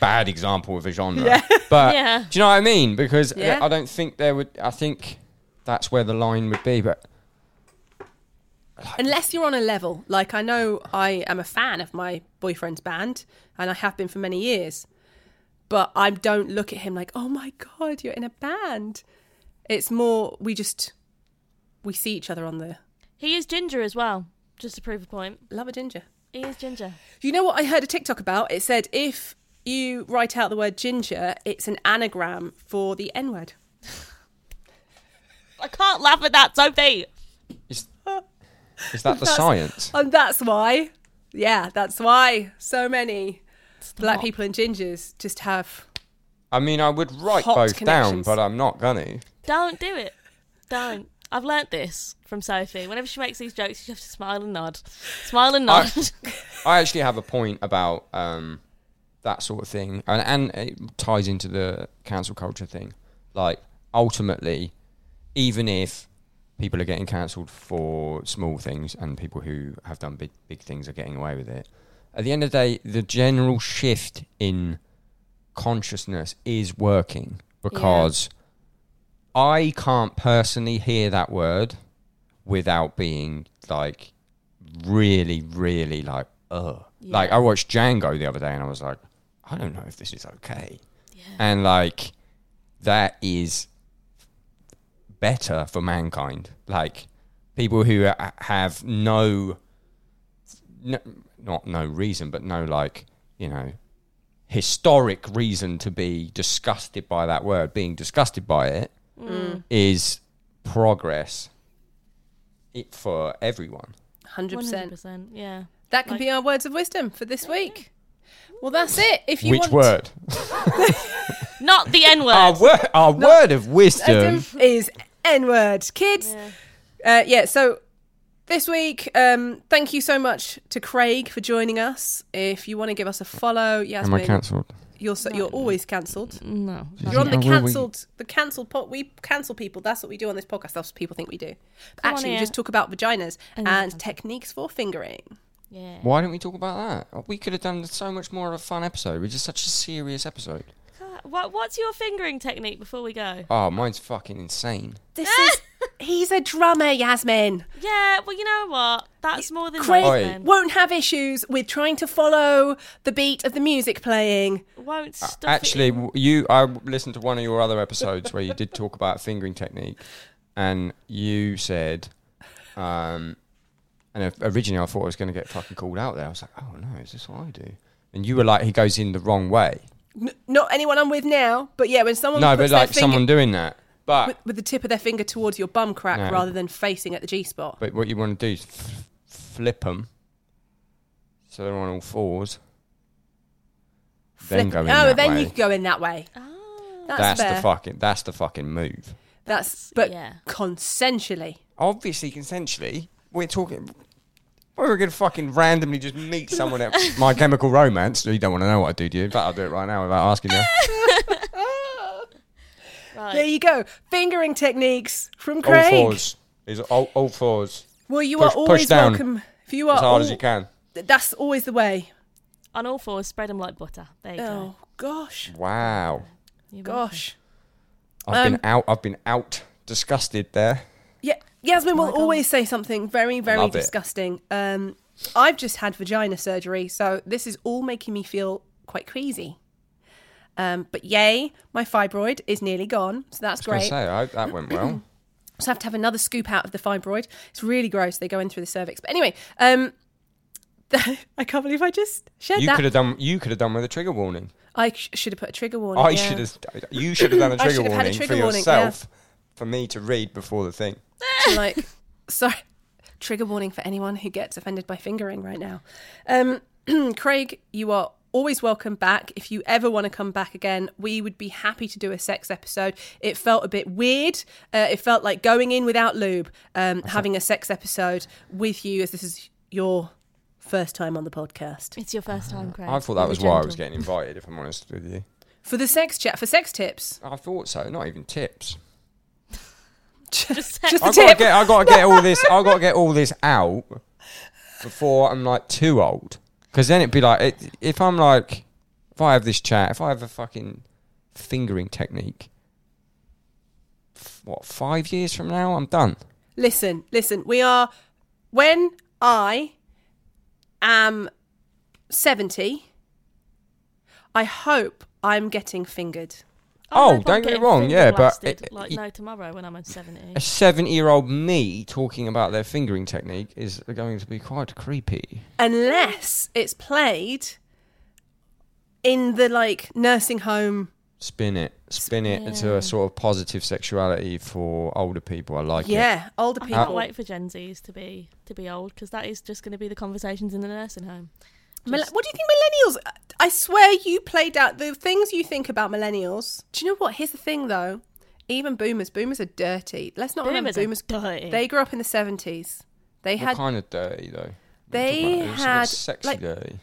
bad example of a genre, Yeah. but Yeah. do you know what I mean? Because Yeah. I don't think there would. I think that's where the line would be, but. Unless you're on a level, like I know I am a fan of my boyfriend's band, and I have been for many years, but I don't look at him like, oh my god, you're in a band. It's more we just we see each other on the He is ginger as well, just to prove a point. love a ginger. He is ginger. You know what I heard a TikTok about? It said if you write out the word ginger, it's an anagram for the N word. I can't laugh at that, Sophie. Is, is that the That's- science? And that's why, yeah, that's why so many black people and gingers just have. I mean, I would write both down, but I'm not gonna. Don't do it. Don't. I've learnt this from Sophie. Whenever she makes these jokes, you have to smile and nod. Smile and I- nod. I actually have a point about um, that sort of thing, and, and it ties into the cancel culture thing. Like, ultimately, even if people are getting cancelled for small things, and people who have done big big things are getting away with it, at the end of the day, the general shift in consciousness is working because I can't personally hear that word without being like really, really like, ugh. Like I watched Django the other day and I was like, I don't know if this is okay. Yeah. And like, that is better for mankind. Like, people who ha- have no, no, not no reason, but no, like, you know, historic reason to be disgusted by that word, being disgusted by it mm. is progress it, for everyone. 100%. 100%. Yeah. That can Like- be our words of wisdom for this week. Well, that's it. If you Which want word? Not the N word. Our, word, our word of wisdom. wisdom is N word. Kids, Yeah. Uh, yeah, so this week, um, thank you so much to Craig for joining us. If you want to give us a follow, yeah. Am I Yasmin, cancelled? you're so, you're always cancelled. No. You're on the will we- cancelled the cancelled pot. We cancel people. That's what we do on this podcast. That's what people think we do. But Come on actually, we here. just talk about vaginas And and techniques for fingering. Yeah. Why didn't we talk about that? We could have done so much more of a fun episode. We're just such a serious episode. What, what's your fingering technique before we go? Oh, mine's fucking insane. This is he's a drummer, Yasmin. Yeah, well, you know what? That's more than Craig Oi. men. won't have issues with trying to follow the beat of the music playing. Won't stuff it Actually, in. w- you, I listened to one of your other episodes where you did talk about fingering technique, and you said, um, and if- originally I thought I was going to get fucking called out there. I was like, oh no, is this what I do? And you were like, he goes in the wrong way. N- not anyone I'm with now, but yeah, when someone No, puts but like finger someone doing that. But with, with the tip of their finger towards your bum crack No. rather than facing at the G spot. but what you want to do is f- flip them so they're on all fours. Then Flip- go in oh, that then way. you can go in that way. Ah. That's, That's the fucking. That's the fucking move. That's but yeah. consensually. obviously consensually. We're talking. We're gonna fucking randomly just meet someone at My Chemical Romance. You don't want to know what I do, do you? But I'll do it right now without asking you. Right. There you go. Fingering techniques from all Craig. fours. Is all, all fours Well, you Push- are push always down welcome. If you are as hard all, as you can. that's always the way. On all fours, spread them like butter. There you go. Oh gosh, Wow. You're welcome. gosh. I've Um, been out. I've been out disgusted there. Yeah, Yasmin will my God. always say something very, very Love disgusting. Um, I've just had vagina surgery, so this is all making me feel quite queasy. Um, but yay, my fibroid is nearly gone, so that's I great. gonna say I hope that went well. So I have to have another scoop out of the fibroid. It's really gross. They go in through the cervix. But anyway, um, I can't believe I just shared you that. could have done. You could have done with a trigger warning. I sh- should have put a trigger warning. I yeah. should have. You should have done a I trigger should have had a warning trigger for warning, yourself, for me to read before the thing. So, like, sorry. Trigger warning for anyone who gets offended by fingering right now. Um, Craig, you are always welcome back. If you ever want to come back again, we would be happy to do a sex episode. It felt a bit weird. Uh, it felt like going in without lube, um, having a sex episode with you, as this is your first time on the podcast. It's your first time, Craig. I thought that was why I was getting invited. If I'm honest with you, For the sex chat, for sex tips. I thought so. Not even tips. Just, just I a gotta tip. get. I gotta get all this. I gotta get all this out before I'm like too old. Because then it'd be like, it, if I'm like, if I have this chat, if I have a fucking fingering technique, what five years from now, I'm done. Listen, listen. We are when I am seventy. I hope I'm getting fingered. Oh, oh no, don't get me wrong, finger yeah, but it- like it- no tomorrow when I'm at seventy. A seven-year-old me talking about their fingering technique is going to be quite creepy. unless it's played in the like nursing home. Spin it, spin it into a sort of positive sexuality for older people. I like it. yeah, older people. I people. can't wait for Gen Zs to be to be old because that is just going to be the conversations in the nursing home. Mil- Just- what do you think millennials? I swear you played out the things you think about millennials. Do you know what? Here's the thing, though. Even boomers, boomers are dirty. Let's not remember Boomers are boomers. dirty. They grew up in the seventies. They What had kind of dirty though? They you talking about? It was sort of had, sexy like- dirty.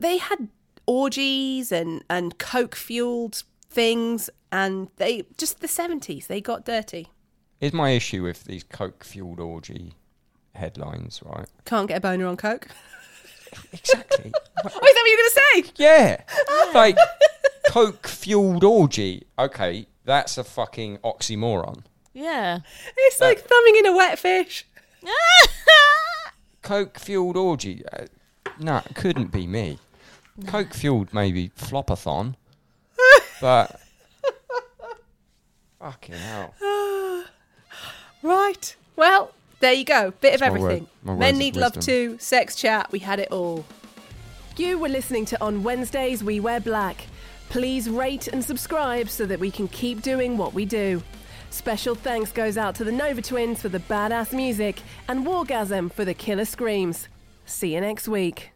they had orgies and and coke fueled things, and they just the seventies. They got dirty. Is my issue with these coke fueled orgy headlines, right? Can't get a boner on coke. Exactly. Oh, is that what you're gonna say? yeah. Like coke fueled orgy. Okay, that's a fucking oxymoron. yeah. It's like thumbing in a wet fish. Coke fueled orgy. Uh, no, it couldn't be me. Coke fueled maybe flopathon, but fucking hell. Right. Well, there you go. Bit of That's word- everything. Men need love too. Sex chat. We had it all. You were listening to On Wednesdays We Wear Black. Please rate and subscribe so that we can keep doing what we do. Special thanks goes out to the Nova Twins for the badass music and Wargasm for the killer screams. See you next week.